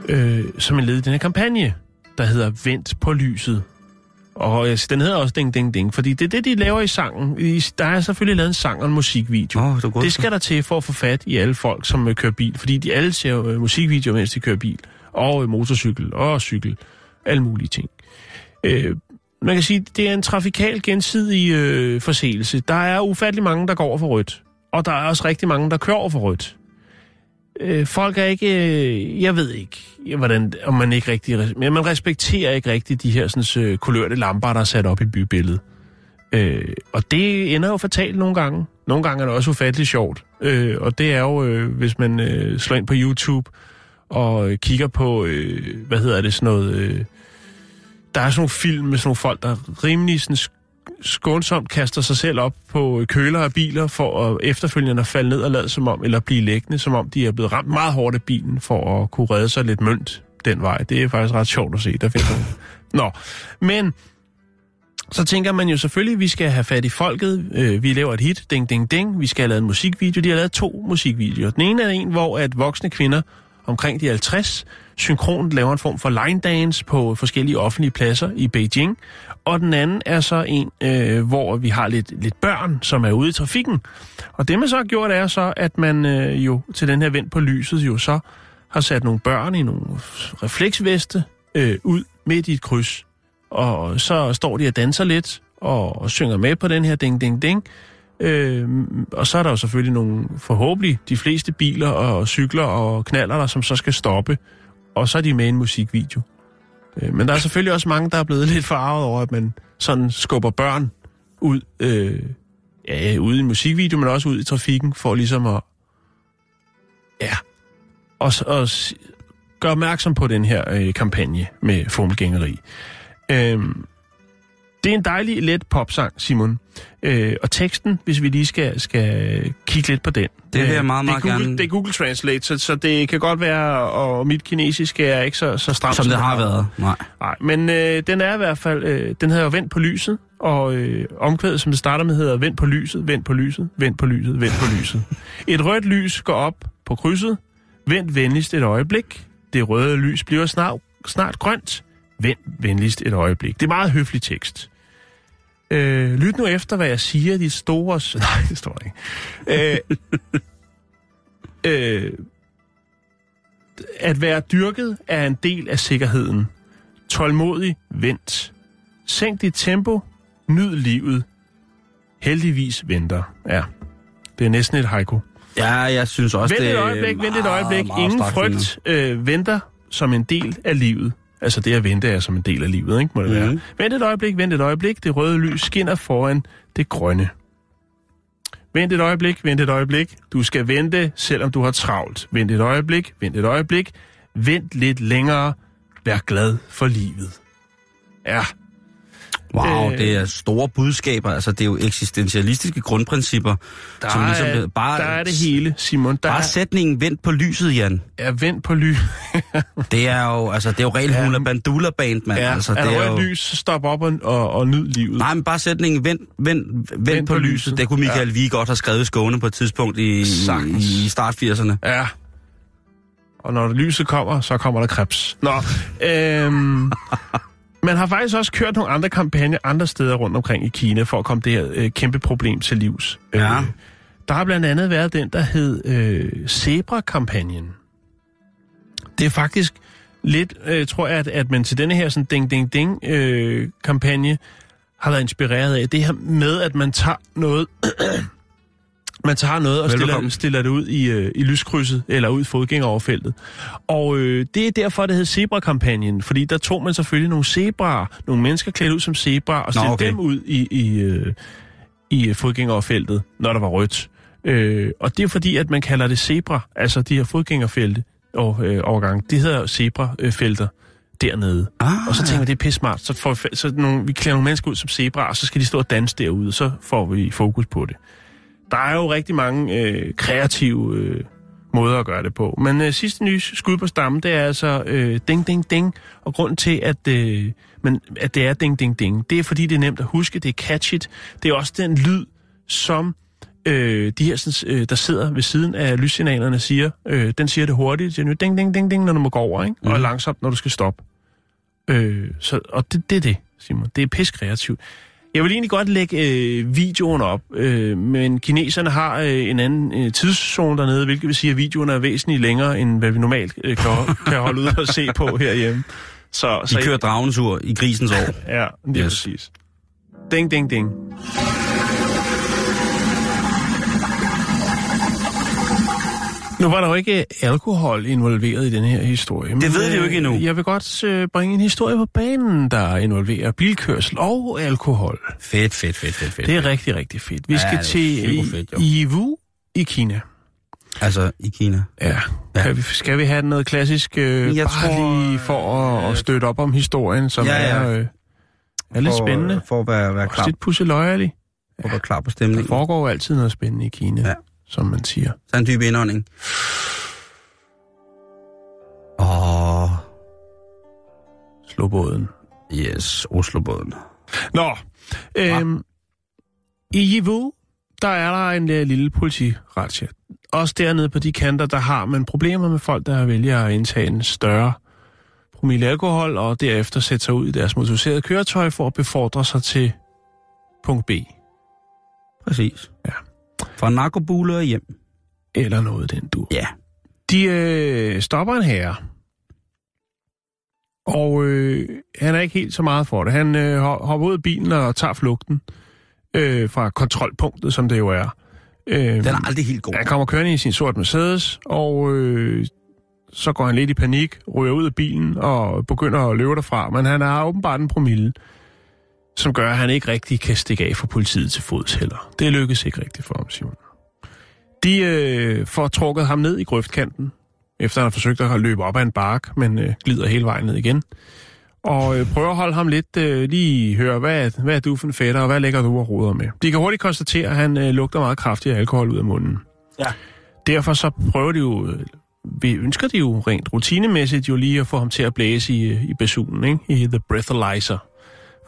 øh, som en led i den her kampagne, der hedder Vent på lyset. Og øh, den hedder også Ding Ding Ding, fordi det er det, de laver i sangen. I, der er selvfølgelig lavet en sang og en musikvideo. Oh, god. Det skal der til for at få fat i alle folk, som øh, kører bil. Fordi de alle ser øh, musikvideoer, mens de kører bil. Og øh, motorcykel og cykel. Alle mulige ting. Øh, man kan sige, det er en trafikal gensidig øh, forseelse. Der er ufattelig mange, der går over for rødt. Og der er også rigtig mange, der kører over for rødt. Øh, folk er ikke... Øh, jeg ved ikke, hvordan, om man ikke rigtig... Men man respekterer ikke rigtig de her sådan, øh, kulørte lamper, der er sat op i bybilledet. Øh, og det ender jo fatalt nogle gange. Nogle gange er det også ufatteligt sjovt. Øh, og det er jo, øh, hvis man øh, slår ind på YouTube og øh, kigger på, øh, hvad hedder det, sådan noget... Øh, der er sådan nogle film med sådan nogle folk, der rimelig sådan skånsomt kaster sig selv op på køler af biler for at efterfølgende at falde ned og lade som om, eller blive liggende, som om de er blevet ramt meget hårdt af bilen for at kunne redde sig lidt mønt den vej. Det er faktisk ret sjovt at se. Der findes nogle. Nå, men så tænker man jo selvfølgelig, at vi skal have fat i folket. Øh, vi laver et hit, ding, ding, ding. Vi skal have lavet en musikvideo. De har lavet to musikvideoer. Den ene er en, hvor at voksne kvinder omkring de 50 synkront laver en form for line dance på forskellige offentlige pladser i Beijing. Og den anden er så en, øh, hvor vi har lidt, lidt børn, som er ude i trafikken. Og det man så har gjort er så, at man øh, jo til den her vent på lyset jo så har sat nogle børn i nogle refleksveste øh, ud midt i et kryds. Og så står de og danser lidt og, og synger med på den her ding ding ding. Øh, og så er der jo selvfølgelig nogle, forhåbentlig de fleste biler og cykler og knaller der, som så skal stoppe. Og så er de med i en musikvideo. Øh, men der er selvfølgelig også mange, der er blevet [laughs] lidt farvet over, at man sådan skubber børn ud, øh, ja, ud i en musikvideo, men også ud i trafikken, for ligesom at, ja, og, og gøre opmærksom på den her øh, kampagne med fummelgængeri. Øh, det er en dejlig, let popsang, Simon. Øh, og teksten, hvis vi lige skal, skal kigge lidt på den. Det vil jeg øh, meget, meget det er Google, gerne. Det er Google Translate, så, så det kan godt være, og mit kinesiske er ikke så, så stramt, Som det har været. Nej. Nej, men øh, den er i hvert fald, øh, den hedder jo Vent på lyset, og øh, omkvædet, som det starter med, hedder Vent på lyset, vent på lyset, vent på lyset, vent på lyset. [laughs] Et rødt lys går op på krydset. Vent venligst et øjeblik. Det røde lys bliver snart, snart grønt. Vent venligst et øjeblik. Det er meget høflig tekst. Øh, lyt nu efter, hvad jeg siger, de store... [laughs] Nej, det står der ikke. Øh, [laughs] øh, at være dyrket er en del af sikkerheden. Tålmodig, vent. Sænk dit tempo, nyd livet. Heldigvis venter. Ja, det er næsten et haiku. Ja, jeg synes også, Vent det et øjeblik, vent et øjeblik. meget Ingen frygt øh, venter som en del af livet. Altså det at vente er som en del af livet, ikke? Må det være. Mhm. Vent et øjeblik, vent et øjeblik. Det røde lys skinner foran det grønne. Vent et øjeblik, vent et øjeblik. Du skal vente, selvom du har travlt. Vent et øjeblik, vent et øjeblik. Vent lidt længere. Vær glad for livet. Ja, Wow, Øh, det er store budskaber. Altså, det er jo eksistentialistiske grundprincipper. der, som ligesom, er, bare, der er det hele, Simon. Der Bare er, sætningen, vent på lyset, Jan. er vent på lys. [laughs] Det er jo, altså, det er jo rent Ja. hula bandula band, mand. Ja, altså, er det er rødt jo... lys, stop op og, og, og nyd livet. Nej, men bare sætningen, vent, vent, vent, vent på, på lyset. lyset. Det kunne Michael Ja. ja. Vig godt have skrevet i Skåne på et tidspunkt i, Sagtens. i start 80'erne. Ja. Og når lyset kommer, så kommer der krebs. Nå, øhm, [laughs] man har faktisk også kørt nogle andre kampagner andre steder rundt omkring i Kina, for at komme det her øh, kæmpe problem til livs. Ja. Øh, der har blandt andet været den, der hed øh, Zebra-kampagnen. Det er faktisk lidt, øh, tror jeg, at, at man til denne her sådan ding-ding-ding-kampagne har været inspireret af det her med, at man tager noget... man tager noget og stiller, stiller det ud i, øh, i lyskrydset, eller ud i fodgængeroverfeltet. Og øh, det er derfor, det hed Zebra-kampagnen, fordi der tog man selvfølgelig nogle zebraer, nogle mennesker klædt ud som zebraer, og Nå, stillede okay. dem ud i, i, øh, i fodgængeroverfeltet, når der var rødt. Øh, og det er fordi, at man kalder det zebra, altså de her fodgængerfelte og øh, overgang. Det hedder zebra-felter dernede. Ah, Og så tænker vi, det er pisse smart. Så, får, så nogle, vi klæder nogle mennesker ud som zebra, og så skal de stå og danse derude, og så får vi fokus på det. Der er jo rigtig mange øh, kreative øh, måder at gøre det på. Men øh, sidste nye skud på stammen, det er altså øh, ding, ding, ding. Og grunden til, at, øh, men, at det er ding, ding, ding, det er fordi, det er nemt at huske, det er catchet. Det er også den lyd, som øh, de her, sådan, øh, der sidder ved siden af lyssignalerne, siger. Øh, den siger det hurtigt, siger, ding, ding, ding, ding, når du må gå over, ikke? Mm. og langsomt, når du skal stoppe. Øh, så, og det, det er det, Simon. Det er pis kreativt. Jeg vil egentlig godt lægge øh, videoen op, øh, men kineserne har øh, en anden øh, tidszone dernede, hvilket vil sige, at videoen er væsentligt længere, end hvad vi normalt øh, kan, [laughs] kan holde ud og se på herhjemme. Så, så kører dragentur i grisens år. Ja, det er Yes. præcis. Ding, ding, ding. Nu var der jo ikke alkohol involveret i den her historie. men, ved vi jo ikke endnu. øh, Jeg vil godt øh, bringe en historie på banen, der involverer bilkørsel og alkohol. Fedt, fedt, fedt, fedt, fedt. Det er rigtig, rigtig fedt. Vi Ja, skal det til fedt, jo. Yiwu i Kina. Altså, i Kina. Ja. Ja. Kan vi, skal vi have noget klassisk, øh, Jeg bare tror, lige for at, at støtte op om historien, som Ja, ja. er, øh, er lidt for, spændende. For at være, være Også klar, lidt pusseløjerlig. for at være klar på Der stemningen. foregår jo altid noget spændende i Kina, ja. Som man siger. Så en dyb indånding. Åh, Slå båden. yes, Oslobåden. Nå, øhm, i Yiwu, der er der en uh, lille politiretsja. Også dernede på de kanter, der har man problemer med folk, der vælger at indtage en større promille alkohol, og derefter sætte sig ud i deres motoriserede køretøj for at befordre sig til punkt B, Præcis. Ja. Fra narkobule og hjem. eller noget den du. Ja. De øh, stopper en herre, og øh, han er ikke helt så meget for det. Han øh, ho- hopper ud af bilen og tager flugten øh, fra kontrolpunktet, som det jo er. Øh, Den er aldrig helt god. Han kommer kørende i sin sort Mercedes, og øh, så går han lidt i panik, ryger ud af bilen og begynder at løbe derfra. Men han har åbenbart en promille, som gør, at han ikke rigtig kan stikke af for politiet til fods heller. Det lykkes ikke rigtigt for ham, Simon. De øh, får trukket ham ned i grøftkanten, efter han har forsøgt at løbe op ad en bark, men øh, glider hele vejen ned igen. Og øh, prøver at holde ham lidt, øh, lige høre, hvad, hvad er du for en fætter, og hvad lægger du og roder med? De kan hurtigt konstatere, at han øh, lugter meget kraftigt af alkohol ud af munden. Ja. Derfor så prøver de jo, vi ønsker de jo rent rutinemæssigt jo lige at få ham til at blæse i, øh, i basunen, ikke? i The Breathalyzer.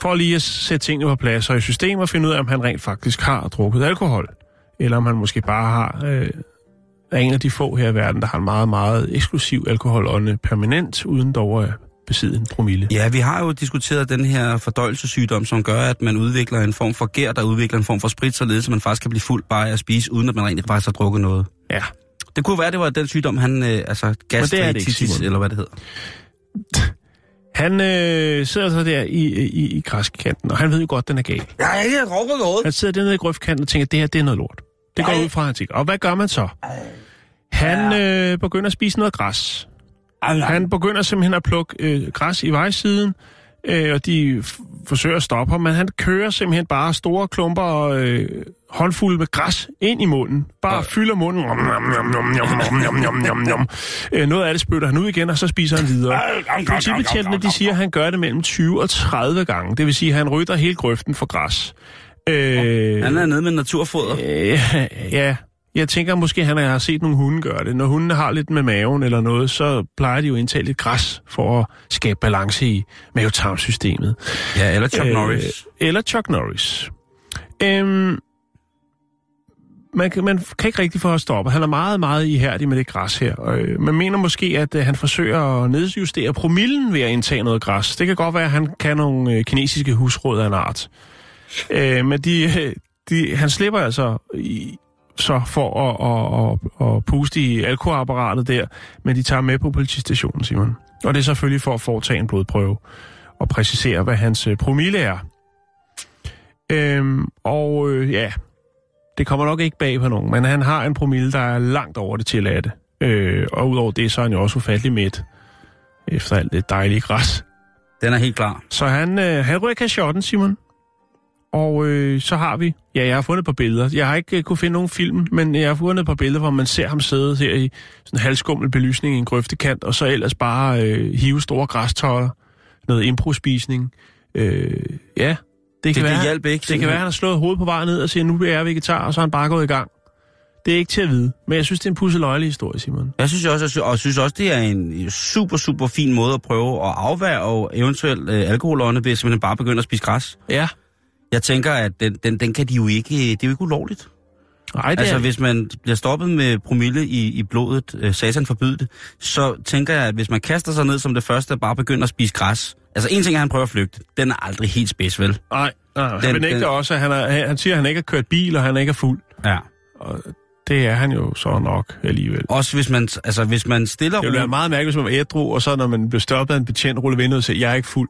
For lige at sætte tingene på plads og i system og finde ud af, om han rent faktisk har drukket alkohol. Eller om han måske bare har øh, er en af de få her i verden, der har en meget, meget eksklusiv alkoholånde permanent, uden dog at besidde en promille. Ja, vi har jo diskuteret den her fordøjelsessygdom, som gør, at man udvikler en form for gær, der udvikler en form for sprit, således at man faktisk kan blive fuld bare af at spise, uden at man rent faktisk har drukket noget. Ja. Det kunne være, det var den sygdom, han, øh, altså gastritis, eller hvad det hedder. [laughs] Han øh, sidder så der i, i, i græskanten, og han ved jo godt, den er gal. Jeg har ikke drukket noget. Han sidder dernede i grøftkanten og tænker, det her, det er noget lort. Det går ud fra, han tænker. Og hvad gør man så? Han øh, begynder at spise noget græs. Han begynder simpelthen at plukke øh, græs i vejsiden, øh, og de forsøger at stoppe ham, men han kører simpelthen bare store klumper og øh, håndfulde med græs ind i munden. Bare okay. fylder munden. Nom, nom, nom, øh, Noget af det spytter han ud igen, og så spiser han videre. Politibetjentene de siger, at han gør det mellem 20 og 30 gange. Det vil sige, at han rydder hele grøften for græs. Øh, han er nede med naturfoder. Øh, ja, jeg tænker måske, at han har set nogle hunde gøre det. Når hundene har lidt med maven eller noget, så plejer de jo at indtage lidt græs for at skabe balance i mavetarmsystemet. Ja, eller Chuck øh, Norris. Eller Chuck Norris. Øhm, man, kan, man kan ikke rigtig få at stoppe. Han er meget, meget ihærdig med det græs her. Og, øh, man mener måske, at øh, han forsøger at nedjustere promillen ved at indtage noget græs. Det kan godt være, at han kan nogle øh, kinesiske husråd af en art. Øh, men de, øh, de, han slipper altså i, så for at, at, at, at puste i alkoholapparatet der, men de tager med på politistationen, Simon. Og det er selvfølgelig for at foretage en blodprøve og præcisere, hvad hans øh, promille er. Øhm, og øh, ja, det kommer nok ikke bag på nogen, men han har en promille, der er langt over det tilladte. Øh, og udover det, så er han jo også ufattelig midt efter alt det dejlige græs. Den er helt klar. Så han, øh, han ryger kashotten, Simon. Og øh, så har vi... Ja, jeg har fundet et par billeder. Jeg har ikke øh, kunne finde nogen film, men jeg har fundet et par billeder, hvor man ser ham sidde her i sådan en halvskummel belysning i en grøftekant, og så ellers bare øh, hive store græstoller, noget improspisning. Øh, ja, det kan, det være, hjælper ikke, det kan være, at han har slået hovedet på vej ned og siger, nu er jeg vegetar, og så er han bare gået i gang. Det er ikke til at vide, men jeg synes, det er en pusseløjelig historie, Simon. Jeg synes også, jeg og synes også, det er en super, super fin måde at prøve at afværge eventuelt øh, alkoholånde ved simpelthen bare begynde at spise græs. Ja. Jeg tænker, at den, den, den kan de jo ikke... Det er jo ikke ulovligt. Nej, det Altså, er... hvis man bliver stoppet med promille i, i blodet, øh, satan forbyde det, så tænker jeg, at hvis man kaster sig ned som det første og bare begynder at spise græs... Altså, en ting er, at han prøver at flygte. Den er aldrig helt spids, vel? Nej, nej, han benægter den- også, at han, er, han siger, at han ikke har kørt bil, og han ikke er fuld. Ja. Og det er han jo så nok alligevel. Også hvis man, altså, hvis man stiller... Det ville være meget mærkeligt, hvis man var ædru, og så når man bliver stoppet af en betjent, ruller vinduet og siger, jeg er ikke fuld.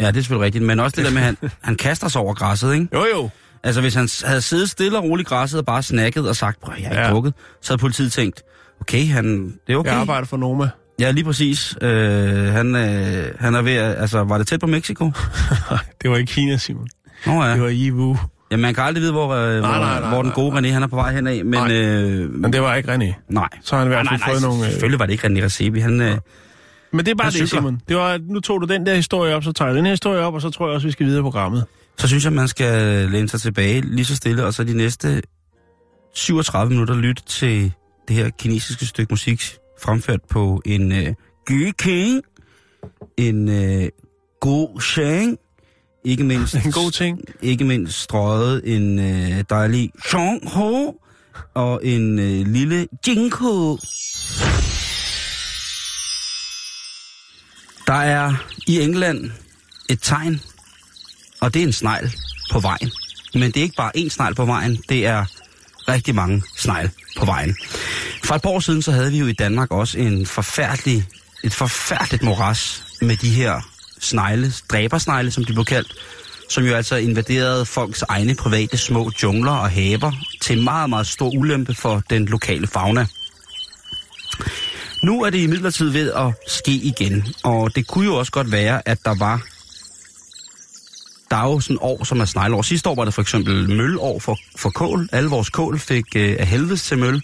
Ja, det er selvfølgelig rigtigt. Men også det der med, at han, [laughs] han kaster sig over græsset, ikke? Jo, jo. Altså, hvis han havde siddet stille og roligt i græsset og bare snakket og sagt, prøv, jeg har ikke Ja. drukket, så havde politiet tænkt, okay, han, det er okay. Jeg arbejder for Noma. Ja, lige præcis. Øh, han, øh, han er ved at, altså, var det tæt på Mexico? Nej, [laughs] det var ikke Kina, Simon. Nå ja. Det var Yiwu. ja man kan aldrig vide, hvor, øh, hvor, nej, nej, hvor den nej, gode René, han er på vej henad, men Nej. øh, Men det var ikke René. nej. Så har han i hvert Nej, fald nej, fået nej, nogle... øh, selvfølgelig var det ikke René Recebi. Han, øh, Men det er bare det, cykler. Simon. Det var, nu tog du den der historie op, så tager jeg den her historie op, og så tror jeg også, vi skal videre på programmet. så synes jeg, man skal læne sig tilbage lige så stille, og så de næste 37 minutter lytte til det her kinesiske stykke musik, fremført på en øh, King, en øh, god Shang, ikke mindst, [laughs] En god ting. ikke mindst strøget en øh, dejlig Chong Ho og en øh, lille Jinko. Der er i England et tegn, og det er en snegl på vejen. Men det er ikke bare én snegl på vejen, det er rigtig mange snegl på vejen. For et par år siden, så havde vi jo i Danmark også en forfærdelig, et forfærdeligt moras med de her snegle, dræbersnegle, som de blev kaldt, som jo altså invaderede folks egne private små jungler og haver til meget, meget stor ulempe for den lokale fauna. Nu er det imidlertid ved at ske igen, og det kunne jo også godt være, at der var der er jo sådan år, som er snegleår. Sidste år var det for eksempel mølår for, for kål. Alle vores kål fik øh, af helvedes til møl.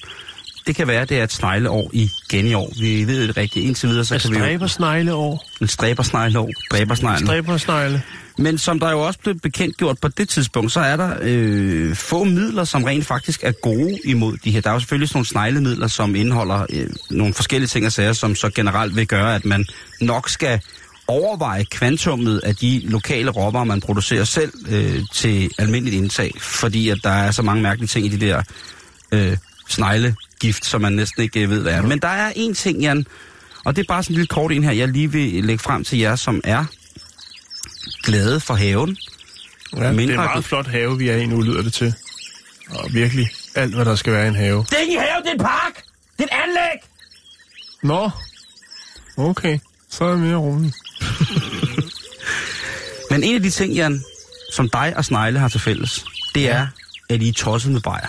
Det kan være, det er et snegleår igen i år. Vi ved det rigtigt. Indtil videre, så Jeg kan vi stræber snegleår. En stræbersnegleår. Dræbersneglen. Stræber snegle. Men som der jo også blev bekendt gjort på det tidspunkt, så er der øh, få midler, som rent faktisk er gode imod de her. Der er jo selvfølgelig sådan nogle sneglemidler, som indeholder øh, nogle forskellige ting og sager, som så generelt vil gøre, at man nok skal overveje kvantummet af de lokale råvarer, man producerer selv øh, til almindeligt indtag. Fordi at der er så mange mærkelige ting i de der øh, sneglegift, som man næsten ikke ved, hvad er. Men der er en ting, Jan, og det er bare sådan en lille kort en her, jeg lige vil lægge frem til jer, som er glade for haven. Ja, det er Mindre- en meget flot have, vi er i nu, lyder det til. Og virkelig alt, hvad der skal være i en have. Det er ikke en have, det er en park! Det er et anlæg! Nå. Okay. Så er jeg mere rolig. [laughs] Men en af de ting, Jan, som dig og Snegle har til fælles, det er, at I er tosset med bajer.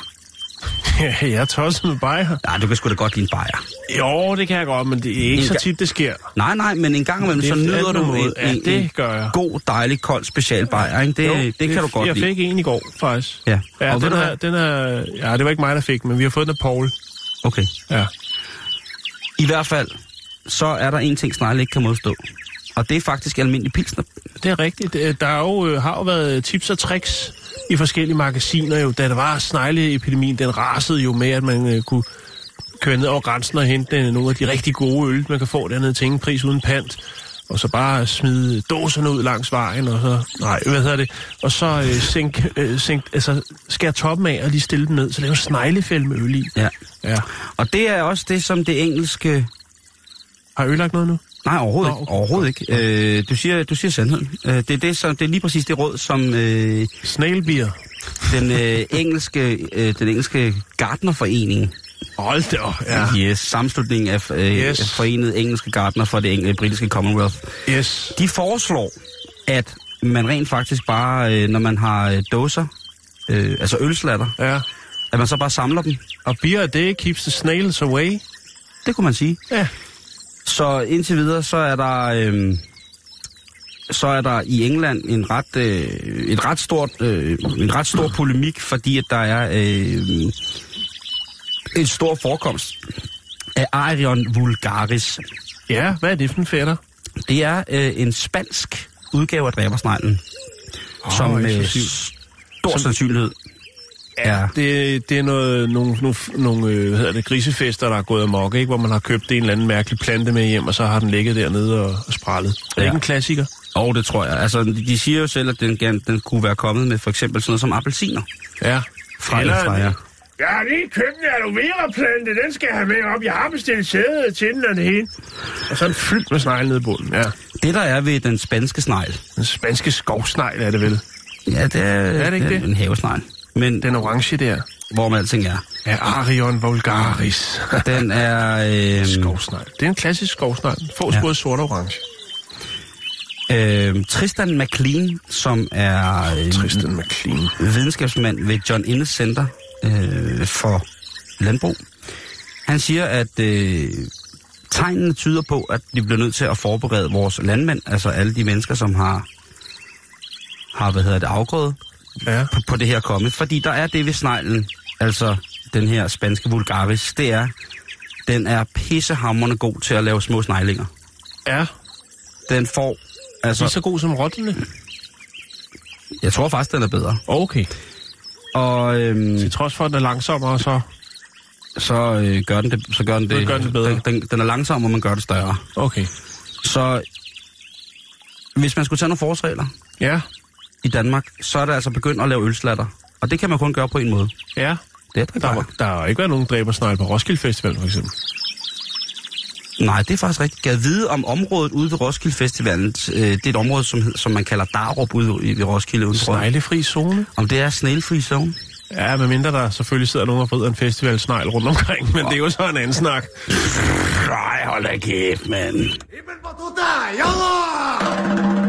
Ja, [laughs] jeg er tosset med bajer. Nej, du kan sgu da godt lide en bajer. Jo, det kan jeg godt, men det er ikke En så tit, det sker. Nej, nej, men en gang imellem, så er nyder du en, Ja, en, det gør jeg. god, dejlig, kold specialbajer, ikke? Det, Jo, det, det kan du godt Jeg lide. fik en i går, faktisk. Ja, Ja, og den er, hvad? den er, ja, det var ikke mig, der fik, men vi har fået den af Paul. Okay. Ja. I hvert fald, så er der en ting, Snegle ikke kan modstå. Og det er faktisk almindelig pilsner. Det er rigtigt. Øh, Der er jo, øh, har jo været tips og tricks i forskellige magasiner. Jo. Da der var snegleepidemien, den rasede jo med, at man øh, kunne køre ned over grænsen og hente øh, nogle af de rigtig gode øl, man kan få dernede til ingen pris uden pant. Og så bare smide dåserne ud langs vejen, og så, nej, hvad hedder det, og så øh, sænk, øh, sænk, altså, skære toppen af og lige stille dem ned, så lave sneglefælde med øl i. Ja. Ja. Og det er også det, som det engelske... Har I ødelagt noget nu? Nej, overhovedet Nå, ikke. okay. Overhovedet ikke. Øh, du, siger, du siger sandheden. Øh, det, er det, som, det er lige præcis det råd, som øh, Snailbeer. den, øh, engelske, øh, den engelske Gardnerforening, Hold da ja. yes, sammenslutningen af øh, Yes. forenede engelske gardner for det eng- britiske Commonwealth, Yes. de foreslår, at man rent faktisk bare, øh, når man har øh, dåser, øh, altså ølslatter, Ja. at man så bare samler dem. Og beer a day keeps the snails away. Det kunne man sige. Ja. Så indtil videre, så er der... Øh, så er der i England en ret, øh, et ret stort, øh, en ret stor polemik, fordi at der er øh, en stor forekomst af Arion vulgaris. Ja, hvad er det for en fætter? Det er øh, en spansk udgave af dræbersneglen, oh, som med eksklusivt. stor Som- sandsynlighed er... Det, det er noget, nogle, nogle, nogle øh, hvad hedder det, grisefester, der er gået amok, ikke? hvor man har købt en eller anden mærkelig plante med hjem, og så har den ligget dernede og, og sprallet. Er det Ja. ikke en klassiker? Og det tror jeg. Altså, de- siger jo selv, at den, den kunne være kommet med for eksempel sådan noget som appelsiner. Ja. Fra, Eller fra jer. Jeg har lige købt en aloe vera plante, den skal jeg have med op. Jeg har bestilt sæde til den og det hele. Og så er den fyldt med snegle nede i bunden, ja. Det, der er ved den spanske snegl, Den spanske skovsnegl er det vel. ja, det er, Er det ikke det? en havesnegl. Men Den orange der. hvor man alting er. Ja, Arion vulgaris. [laughs] Den er... Øh, skovsnegl. Det er en klassisk skovsnegl. Fås Ja. sort og orange. øh, Tristan McLean, som er øh, Tristan McLean. videnskabsmand ved John Innes Center øh, for Landbrug. Han siger, at øh, tegnene tyder på, at vi bliver nødt til at forberede vores landmænd, altså alle de mennesker, som har, har hvad hedder det, afgrødet Ja. på, på det her komme. Fordi der er det ved sneglen, altså den her spanske vulgaris, det er, den er pissehammerende god til at lave små sneglinger. Ja. Den får, Lige altså, så god som rottene. jeg tror faktisk, den er bedre. Okay. Og øhm, Til trods for, at den er langsommere, så... så, øh, gør den det, så gør den det, Så gør den det bedre. Den, den, den er langsom, og man gør det større. Okay. Så hvis man skulle tage nogle forholdsregler Ja. I Danmark, så er det altså begyndt at lave ølslatter. Og det kan man kun gøre på en måde. Ja. Det er Der, der, var, der har ikke været nogen dræbersnegle på Roskilde Festival, for eksempel. Nej, det er faktisk rigtigt. Gad vide om området ude ved Roskilde Festivalen, øh, det er et område, som, som man kalder Darup ude i- ved Roskilde. Sneglefri zone. Om det er snail-free zone? Ja, medmindre der selvfølgelig sidder nogen og frider en festival snegl rundt omkring, men det er jo så en anden snak. Nej, hold da kæft, mand. Der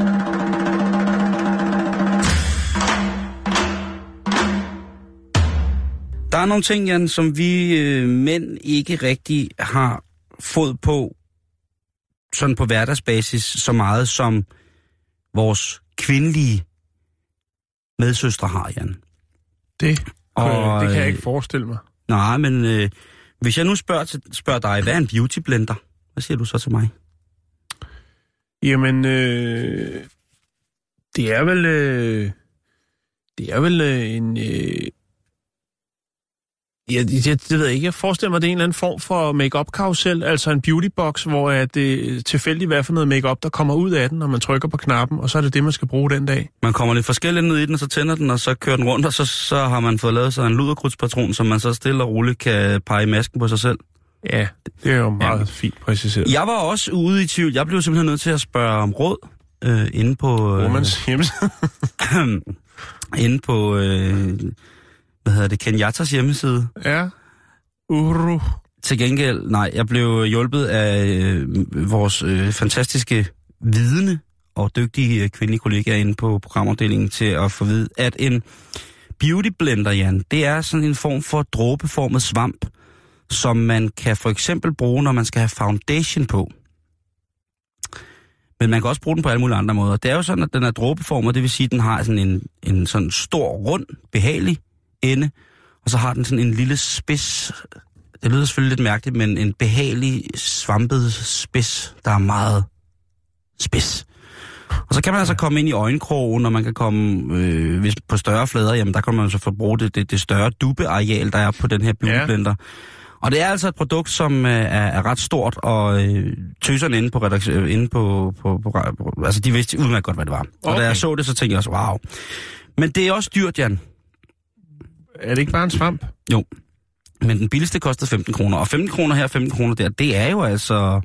er nogle ting, Jan, som vi øh, mænd ikke rigtig har fod på, sådan på hverdagsbasis, så meget som vores kvindelige medsøstre har, Jan. Det, og, det kan jeg øh, ikke forestille mig. Nej, men øh, hvis jeg nu spørger, til, spørger dig, hvad er en beautyblender? Hvad siger du så til mig? Jamen, øh, det er vel... Øh, det er vel øh, en... Øh, Ja, det, det, det ved jeg ikke. Jeg forestiller mig, det er en eller anden form for make-up karusel altså en beautybox, hvor er det tilfældigt, hvad for noget make-up, der kommer ud af den, når man trykker på knappen, og så er det det, man skal bruge den dag. Man kommer lidt forskelligt ned i den, og så tænder den, og så kører den rundt, og så, så har man fået lavet sig en luderkrudspatron, som man så stille og roligt kan pege masken på sig selv. Ja, det er jo meget ja. fint præciseret. Jeg var også ude i tvivl. Jeg blev simpelthen nødt til at spørge om råd øh, inde på... Øh, Romans hjemmeside. [clears throat] inde på... Øh, hvad hedder det? Kenyatas hjemmeside. ja. Uru. til gengæld, nej, jeg blev hjulpet af øh, vores øh, fantastiske vidne og dygtige øh, kvindelige kollegaer inde på programafdelingen til at få vide, at en beauty blender, Jan, det er sådan en form for dråbeformet svamp, som man kan for eksempel bruge, når man skal have foundation på. Men man kan også bruge den på alle mulige andre måder. Det er jo sådan, at den er dråbeformet, det vil sige, at den har sådan en, en sådan stor, rund, behagelig ende, og så har den sådan en lille spids, det lyder selvfølgelig lidt mærkeligt, men en behagelig svampet spids, der er meget spids. Og så kan man altså komme ind i øjenkrogen, og man kan komme øh, hvis på større flader, jamen der kan man så få bruge det, det, det større dubbeareal, der er på den her beautyblender. Ja. Og det er altså et produkt, som øh, er, er ret stort, og øh, tøserne inde på, redaktion, inde på, på, på, på, altså de vidste udmærket godt, hvad det var. Okay. Og da jeg så det, så tænkte jeg også, wow. Men det er også dyrt, Jan. Er det ikke bare en svamp? Jo. Men den billigste koster 15 kroner, og 15 kroner her, 15 kroner der, det er jo altså...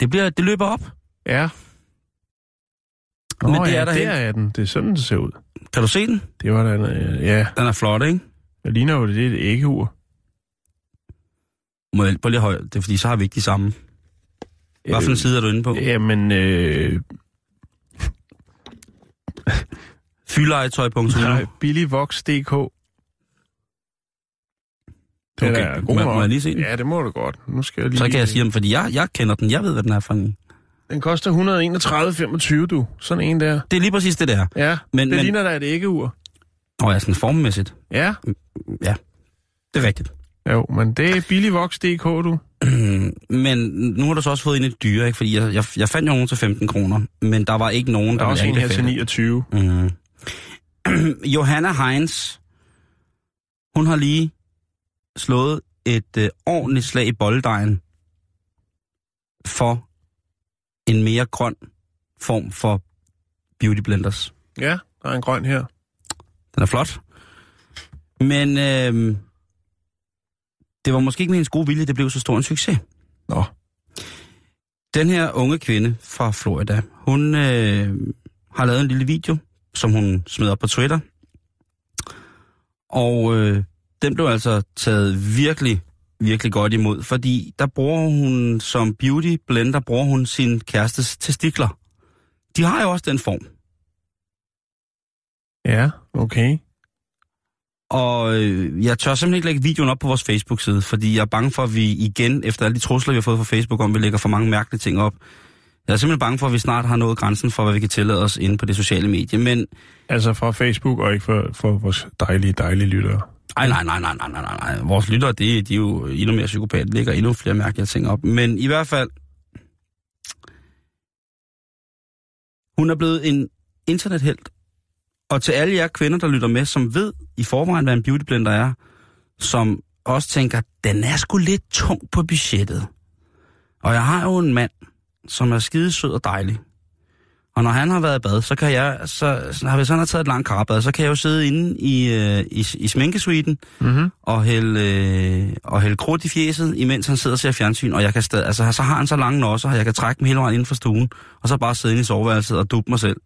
Det, bliver, det løber op. Ja. Men Nå, det ja, er der der er den. Det er sådan, det ser ud. Kan du se den? Det var den, øh, ja. Den er flot, ikke? Det ligner jo, det er et æggeur. Må jeg på lige højt? Det er fordi, så har vi ikke de samme. Hvad for en side er du inde på? Jamen, øh, Fylegetøj.nu. nej, billigvox.dk. Den Okay, er god må- må jeg lige se den? Ja, det må du godt. Nu skal jeg lige... Så kan jeg sige dem, fordi jeg, jeg kender den. Jeg ved, hvad den er for en. Den koster 131,25, du. Sådan en der. Det er lige præcis det der. Ja, Men- det men- ligner da et æggeur. Og ja, sådan formmæssigt. Ja, Ja, det er rigtigt. jo, men det er billigvox.dk, du. [clears throat] Men nu har du så også fået ind et dyre, ikke? Fordi jeg, jeg, jeg fandt jo nogen til 15 kroner, men der var ikke nogen, Der der er også en her til anbefale. 29. Mm. [clears throat] Johanna Heinz, hun har lige slået et øh, ordentligt slag i bolddejen for en mere grøn form for beauty blenders. Ja, der er en grøn her. Den er flot. Men øh, det var måske ikke med hendes gode vilje, det blev så stor en succes. Nå. Den her unge kvinde fra Florida, hun øh, har lavet en lille video, som hun smed op på Twitter. Og øh, den blev altså taget virkelig, virkelig godt imod, fordi der bruger hun som beauty blender, bruger hun sin kærestes testikler. De har jo også den form. Ja, okay. Og øh, jeg tør simpelthen ikke lægge videoen op på vores Facebook-side, fordi jeg er bange for, at vi igen, efter alle de trusler, vi har fået fra Facebook om, vi lægger for mange mærkelige ting op, jeg er simpelthen bange for, at vi snart har nået grænsen for, hvad vi kan tillade os inde på det sociale medie. Men Altså fra Facebook og ikke for, for vores dejlige, dejlige lyttere ej, nej, nej, nej, nej, nej, nej, nej. Vores lyttere, de, de er jo endnu mere psykopat, ligger endnu flere mærkelige ting op. Men i hvert fald, hun er blevet en internethelt. Og til alle jer kvinder, der lytter med, som ved i forvejen, hvad en beautyblender er, som også tænker, den er sgu lidt tung på budgettet. Og jeg har jo en mand, som er skidesød og dejlig. Og når han har været i bad, så kan jeg, så, så hvis han har taget et langt karabad, så kan jeg jo sidde inde i, øh, i, i sminkesuiten Mm-hmm. og hælde, øh, og hælde krudt i fjeset, imens han sidder og ser fjernsyn, og jeg kan stadig, altså, så har han så lange nosser, at jeg kan trække dem hele vejen inden for stuen, og så bare sidde inde i soveværelset og duppe mig selv.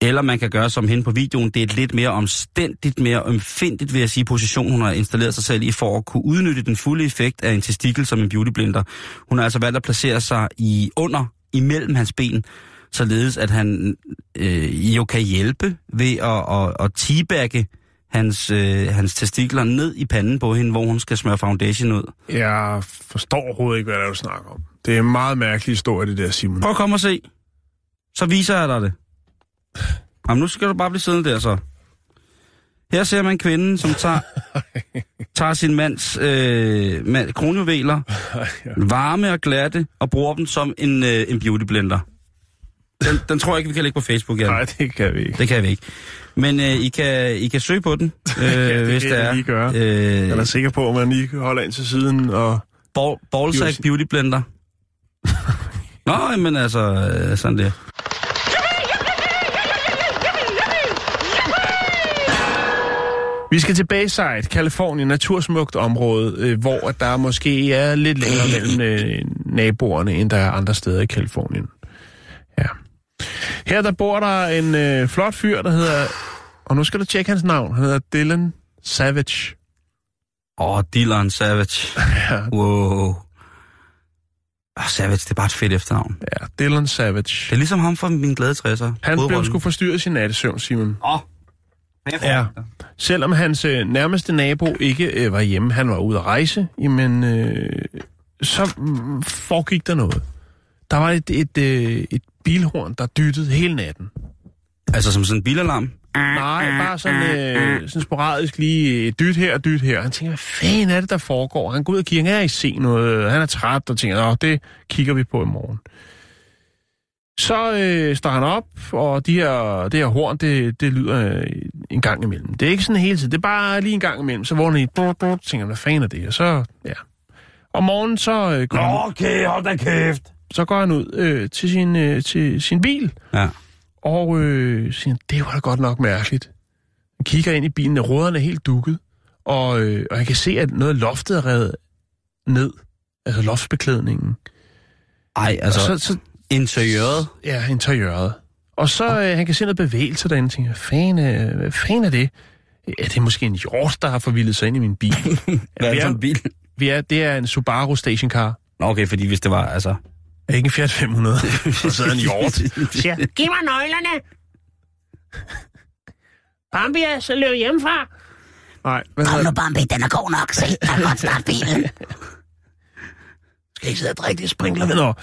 Eller man kan gøre som hende på videoen, det er et lidt mere omstændigt, mere ømfindigt, vil jeg sige, position, hun har installeret sig selv i, for at kunne udnytte den fulde effekt af en testikel som en beautyblender. Hun har altså valgt at placere sig i under, imellem hans ben, således at han øh, jo kan hjælpe ved at, at, at teabagge hans, øh, hans testikler ned i panden på hende, hvor hun skal smøre foundation ud. Jeg forstår overhovedet ikke, hvad der er, du snakker om. Det er en meget mærkelig historie, det der, Simon. Prøv at komme og se. Så viser jeg dig det. Jamen, nu skal du bare blive siddende der så. Her ser man kvinden, som tager, [laughs] tager sin mands øh, mand, kronjuveler, [laughs] varme og glatte, og bruger dem som en, øh, en beautyblender. Den, den tror jeg ikke, vi kan lægge på Facebook, Jan. Nej, det kan vi ikke. Det kan vi ikke. Men øh, I, kan, I kan søge på den, [laughs] øh, det hvis det jeg er. lige gøre. Øh, Jeg er sikker på, at man lige holder ind til siden og... ball, ballsack beauty blender. [laughs] Nå, men altså, øh, sådan der. Vi skal til Bayside, Kalifornien, natursmukt område, øh, hvor der måske er lidt længere mellem øh, naboerne, end der er andre steder i Kalifornien. Her der bor der en øh, flot fyr, der hedder... Og nu skal du tjekke hans navn. Han hedder Dylan Savage. Åh, Dylan Savage. [laughs] Ja, Wow. Oh, Savage, det er bare et fedt efternavn. ja Dylan Savage. Det er ligesom ham fra min glade 60'er. Han blev sgu forstyrret sin nattesøvn, Simon. Åh. Ja. Selvom hans øh, nærmeste nabo ikke øh, var hjemme, han var ude at rejse, jamen, øh, så mm, foregik der noget. Der var et, et, øh, et bilhorn, der dyttede hele natten. Altså som sådan en bilalarm? Nej, bare sådan, øh, sådan sporadisk lige et dyt her og dyt her. Han tænker, hvad fanden er det, der foregår? Han går ud og kigger, han er ikke se noget. Han er træt og tænker, Nå, det kigger vi på i morgen. Så øh, står han op, og de her, det her horn, det, det lyder øh, en gang imellem. Det er ikke sådan hele tiden, det er bare lige en gang imellem. Så vågner han brrr, tænker, hvad fanden er det? Og så, ja. Om morgenen, så, øh, går, han, Okay, hold da kæft. Så går han ud øh, til, sin, øh, til sin bil, Ja. og øh, siger, det var da godt nok mærkeligt. Han kigger ind i bilen, og ruderne er helt dukket, og, øh, og han kan se, at noget af loftet er revet ned. Altså loftsbeklædningen. Ej, altså, og så, så, interiøret. ja, interiøret. Og så øh, han kan se noget bevægelse derinde, og tænker, øh, hvad fanden er det? Er det måske en hjort, der har forvildet sig ind i min bil? [laughs] Hvad er det for en bil? vi er, det er en Subaru stationcar. Nå, okay, fordi hvis det var, altså... Er ikke en Fiat 500. og [laughs] så er en hjort. [laughs] Siger, giv mig nøglerne. Bambi er så løb hjemmefra. Nej, hvad Kom nu, Bambi, den er god nok. Se, der er godt start bilen. Skal ikke sidde og drikke det sprinkler med? Nå.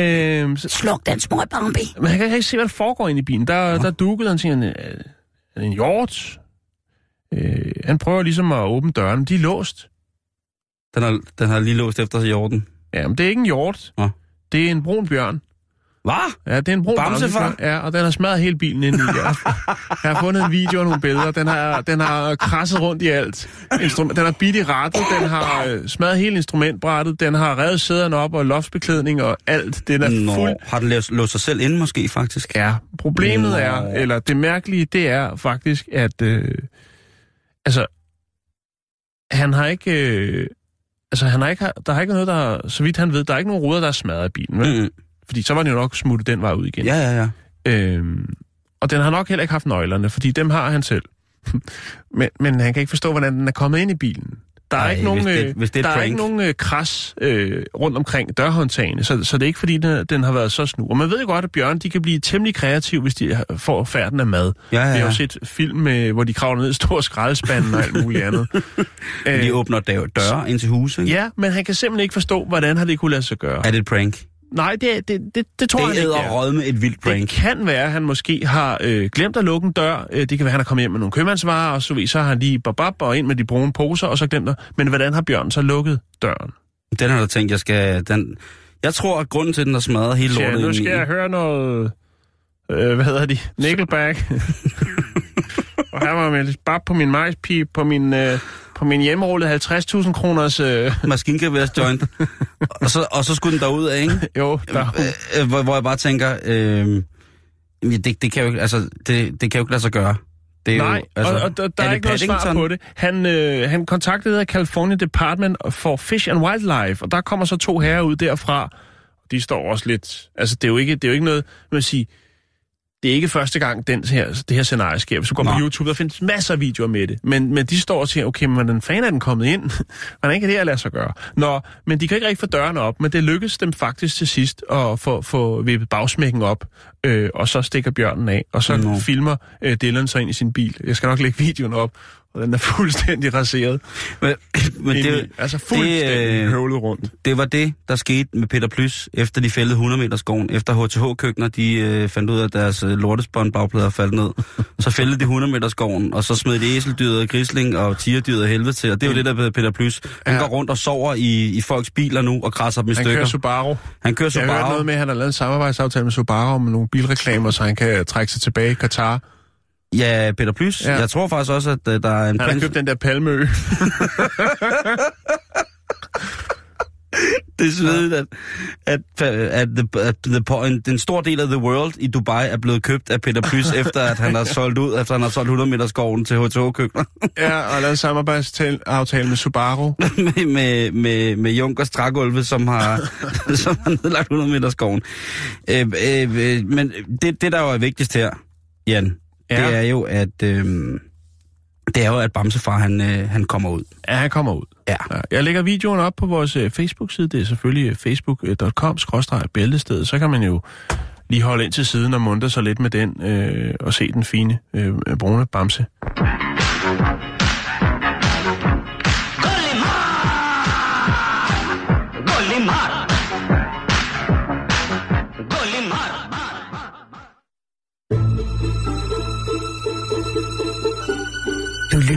Øhm, så, Sluk den små Bambi. men han kan ikke se, hvad der foregår inde i bilen. Der, der dukkede han til en, øh, en hjort. Øh, han prøver ligesom at åbne døren, de er låst. Den har, den har lige låst efter jorden. Ja, men det er ikke en hjort. Nå. Det er en brun bjørn. Hvad? Ja, det er en brun Bamsefar? Ja, og den har smadret hele bilen ind i. Jeg, [laughs] jeg har fundet en video og nogle billeder. Den har, den har krasset rundt i alt. Instrum- den har bidt i rattet, den har øh, smadret hele instrumentbrættet, den har revet sæderne op og loftsbeklædning og alt. Den er Nå, fuld har den låst, låst sig selv inde måske, faktisk? Ja, problemet Nå. er, eller det mærkelige, det er faktisk, at øh, altså, han har ikke, øh, altså han har ikke, der har ikke noget, der, så vidt han ved, der er ikke nogen ruder, der er smadret af bilen, vel? Mm. fordi så var den jo nok smuttet den vej ud igen. Ja, ja, ja. Øhm, og den har nok heller ikke haft nøglerne, fordi dem har han selv. [laughs] men, men han kan ikke forstå, hvordan den er kommet ind i bilen. Der er Ej, ikke nogen, hvis det- øh, hvis det er der er prank. ikke nogen øh, kras øh, rundt omkring dørhåndtagene, så, så det er ikke fordi, den, den har været så snu. Og man ved jo godt, at bjørn de kan blive temmelig kreative, hvis de får færden af mad. Ja, ja, Vi har ja. jo set film, med, hvor de kravler ned i store skraldespanden og alt muligt andet. [laughs] Øh, De åbner dør- døre ind til huset, ja, men han kan simpelthen ikke forstå, hvordan har det kunne lade sig gøre. Er det et prank? Nej, det, det, det, det tror Det han ikke, det er. med et vildt Det prank. kan være, at han måske har øh, glemt at lukke en dør. Øh, det kan være, at han er kommet hjem med nogle købmandsvarer, og så, så har han lige babab og ind med de brune poser, og så glemt at... Men hvordan har Bjørn så lukket døren? Den har der tænkt, jeg skal... Den... Jeg tror, at grunden til, at den har smadret hele lortet nu ind skal jeg høre noget... Øh, hvad hedder de? Nickelback. [laughs] og her var med bare på min majspip, på min, øh, på min hjemmerullede 50.000 kroners... Øh, maskingeværs joint. og, så, og så skulle den derud af, ikke? jo, der, Øh, hvor, hvor jeg bare tænker, øh, det, det, kan jo ikke, altså, det, det kan jo ikke lade sig gøre. Det er Nej, jo, altså, og, og der, der er, det ikke noget svar Paddington? på det. Han, øh, han kontaktede California Department for Fish and Wildlife, og der kommer så to herrer ud derfra. De står også lidt... Altså, det er jo ikke, det er jo ikke noget... Man vil sige, det er ikke første gang, den her, det her scenarie sker. Hvis du går Nej. på YouTube, der findes masser af videoer med det. Men, men de står og siger, okay, men hvordan fanden er den kommet ind? [laughs] hvordan kan det her lade sig gøre? Nå, men de kan ikke rigtig få dørene op, men det lykkedes dem faktisk til sidst at få, få vippet bagsmækken op, øh, og så stikker bjørnen af, og så Nå. filmer øh, Dylan sig ind i sin bil. Jeg skal nok lægge videoen op, og den er [laughs] fuldstændig raseret. Men, [clears throat] men Indeni. det, altså fuldstændig øh, øh... høvlet rundt. det var det, der skete med Peter Plys, efter de fældede 100 meter skoven. Efter HTH-køkkener, de øh, fandt ud af, at deres øh, lortespånd bagplader faldt ned. Så fældede de 100 meter skoven, og så smed de æseldyret, grisling og tigerdyret helvede til. Og det er jo det, der er Peter Plys. Han Ja. går rundt og sover i, i folks biler nu og krasser dem i Han stykker. kører Subaru. han kører Jeg har hørt Subaru. noget med, at han har lavet en samarbejdsaftale med Subaru om nogle bilreklamer, så han kan trække sig tilbage i Katar. Ja, Peter Plys. Ja. Jeg tror faktisk også, at øh, der er en Han har prins... købt den der palmeø. [laughs] Det er svedigt, at, at, at, the, at the point, den stor del af The World i Dubai er blevet købt af Peter Plys, [laughs] efter at han har solgt ud, efter han har solgt 100 meter skoven til HTH-køkkener ja, og lavet en samarbejdsaftale med Subaru. [laughs] med, med, med, med Junkers trægulve, som har, som har nedlagt 100 meter skoven. Øh, øh, øh, men det, det, der jo er vigtigst her, Jan, Ja. det er jo, at, øh, det er jo, at Bamsefar, han, øh, han kommer ud. Ja, han kommer ud. Ja. Ja, jeg lægger videoen op på vores øh, Facebook-side. Det er selvfølgelig facebook.com-bæltestedet. Så kan man jo lige holde ind til siden og muntre sig lidt med den øh, og se den fine øh, brune bamse.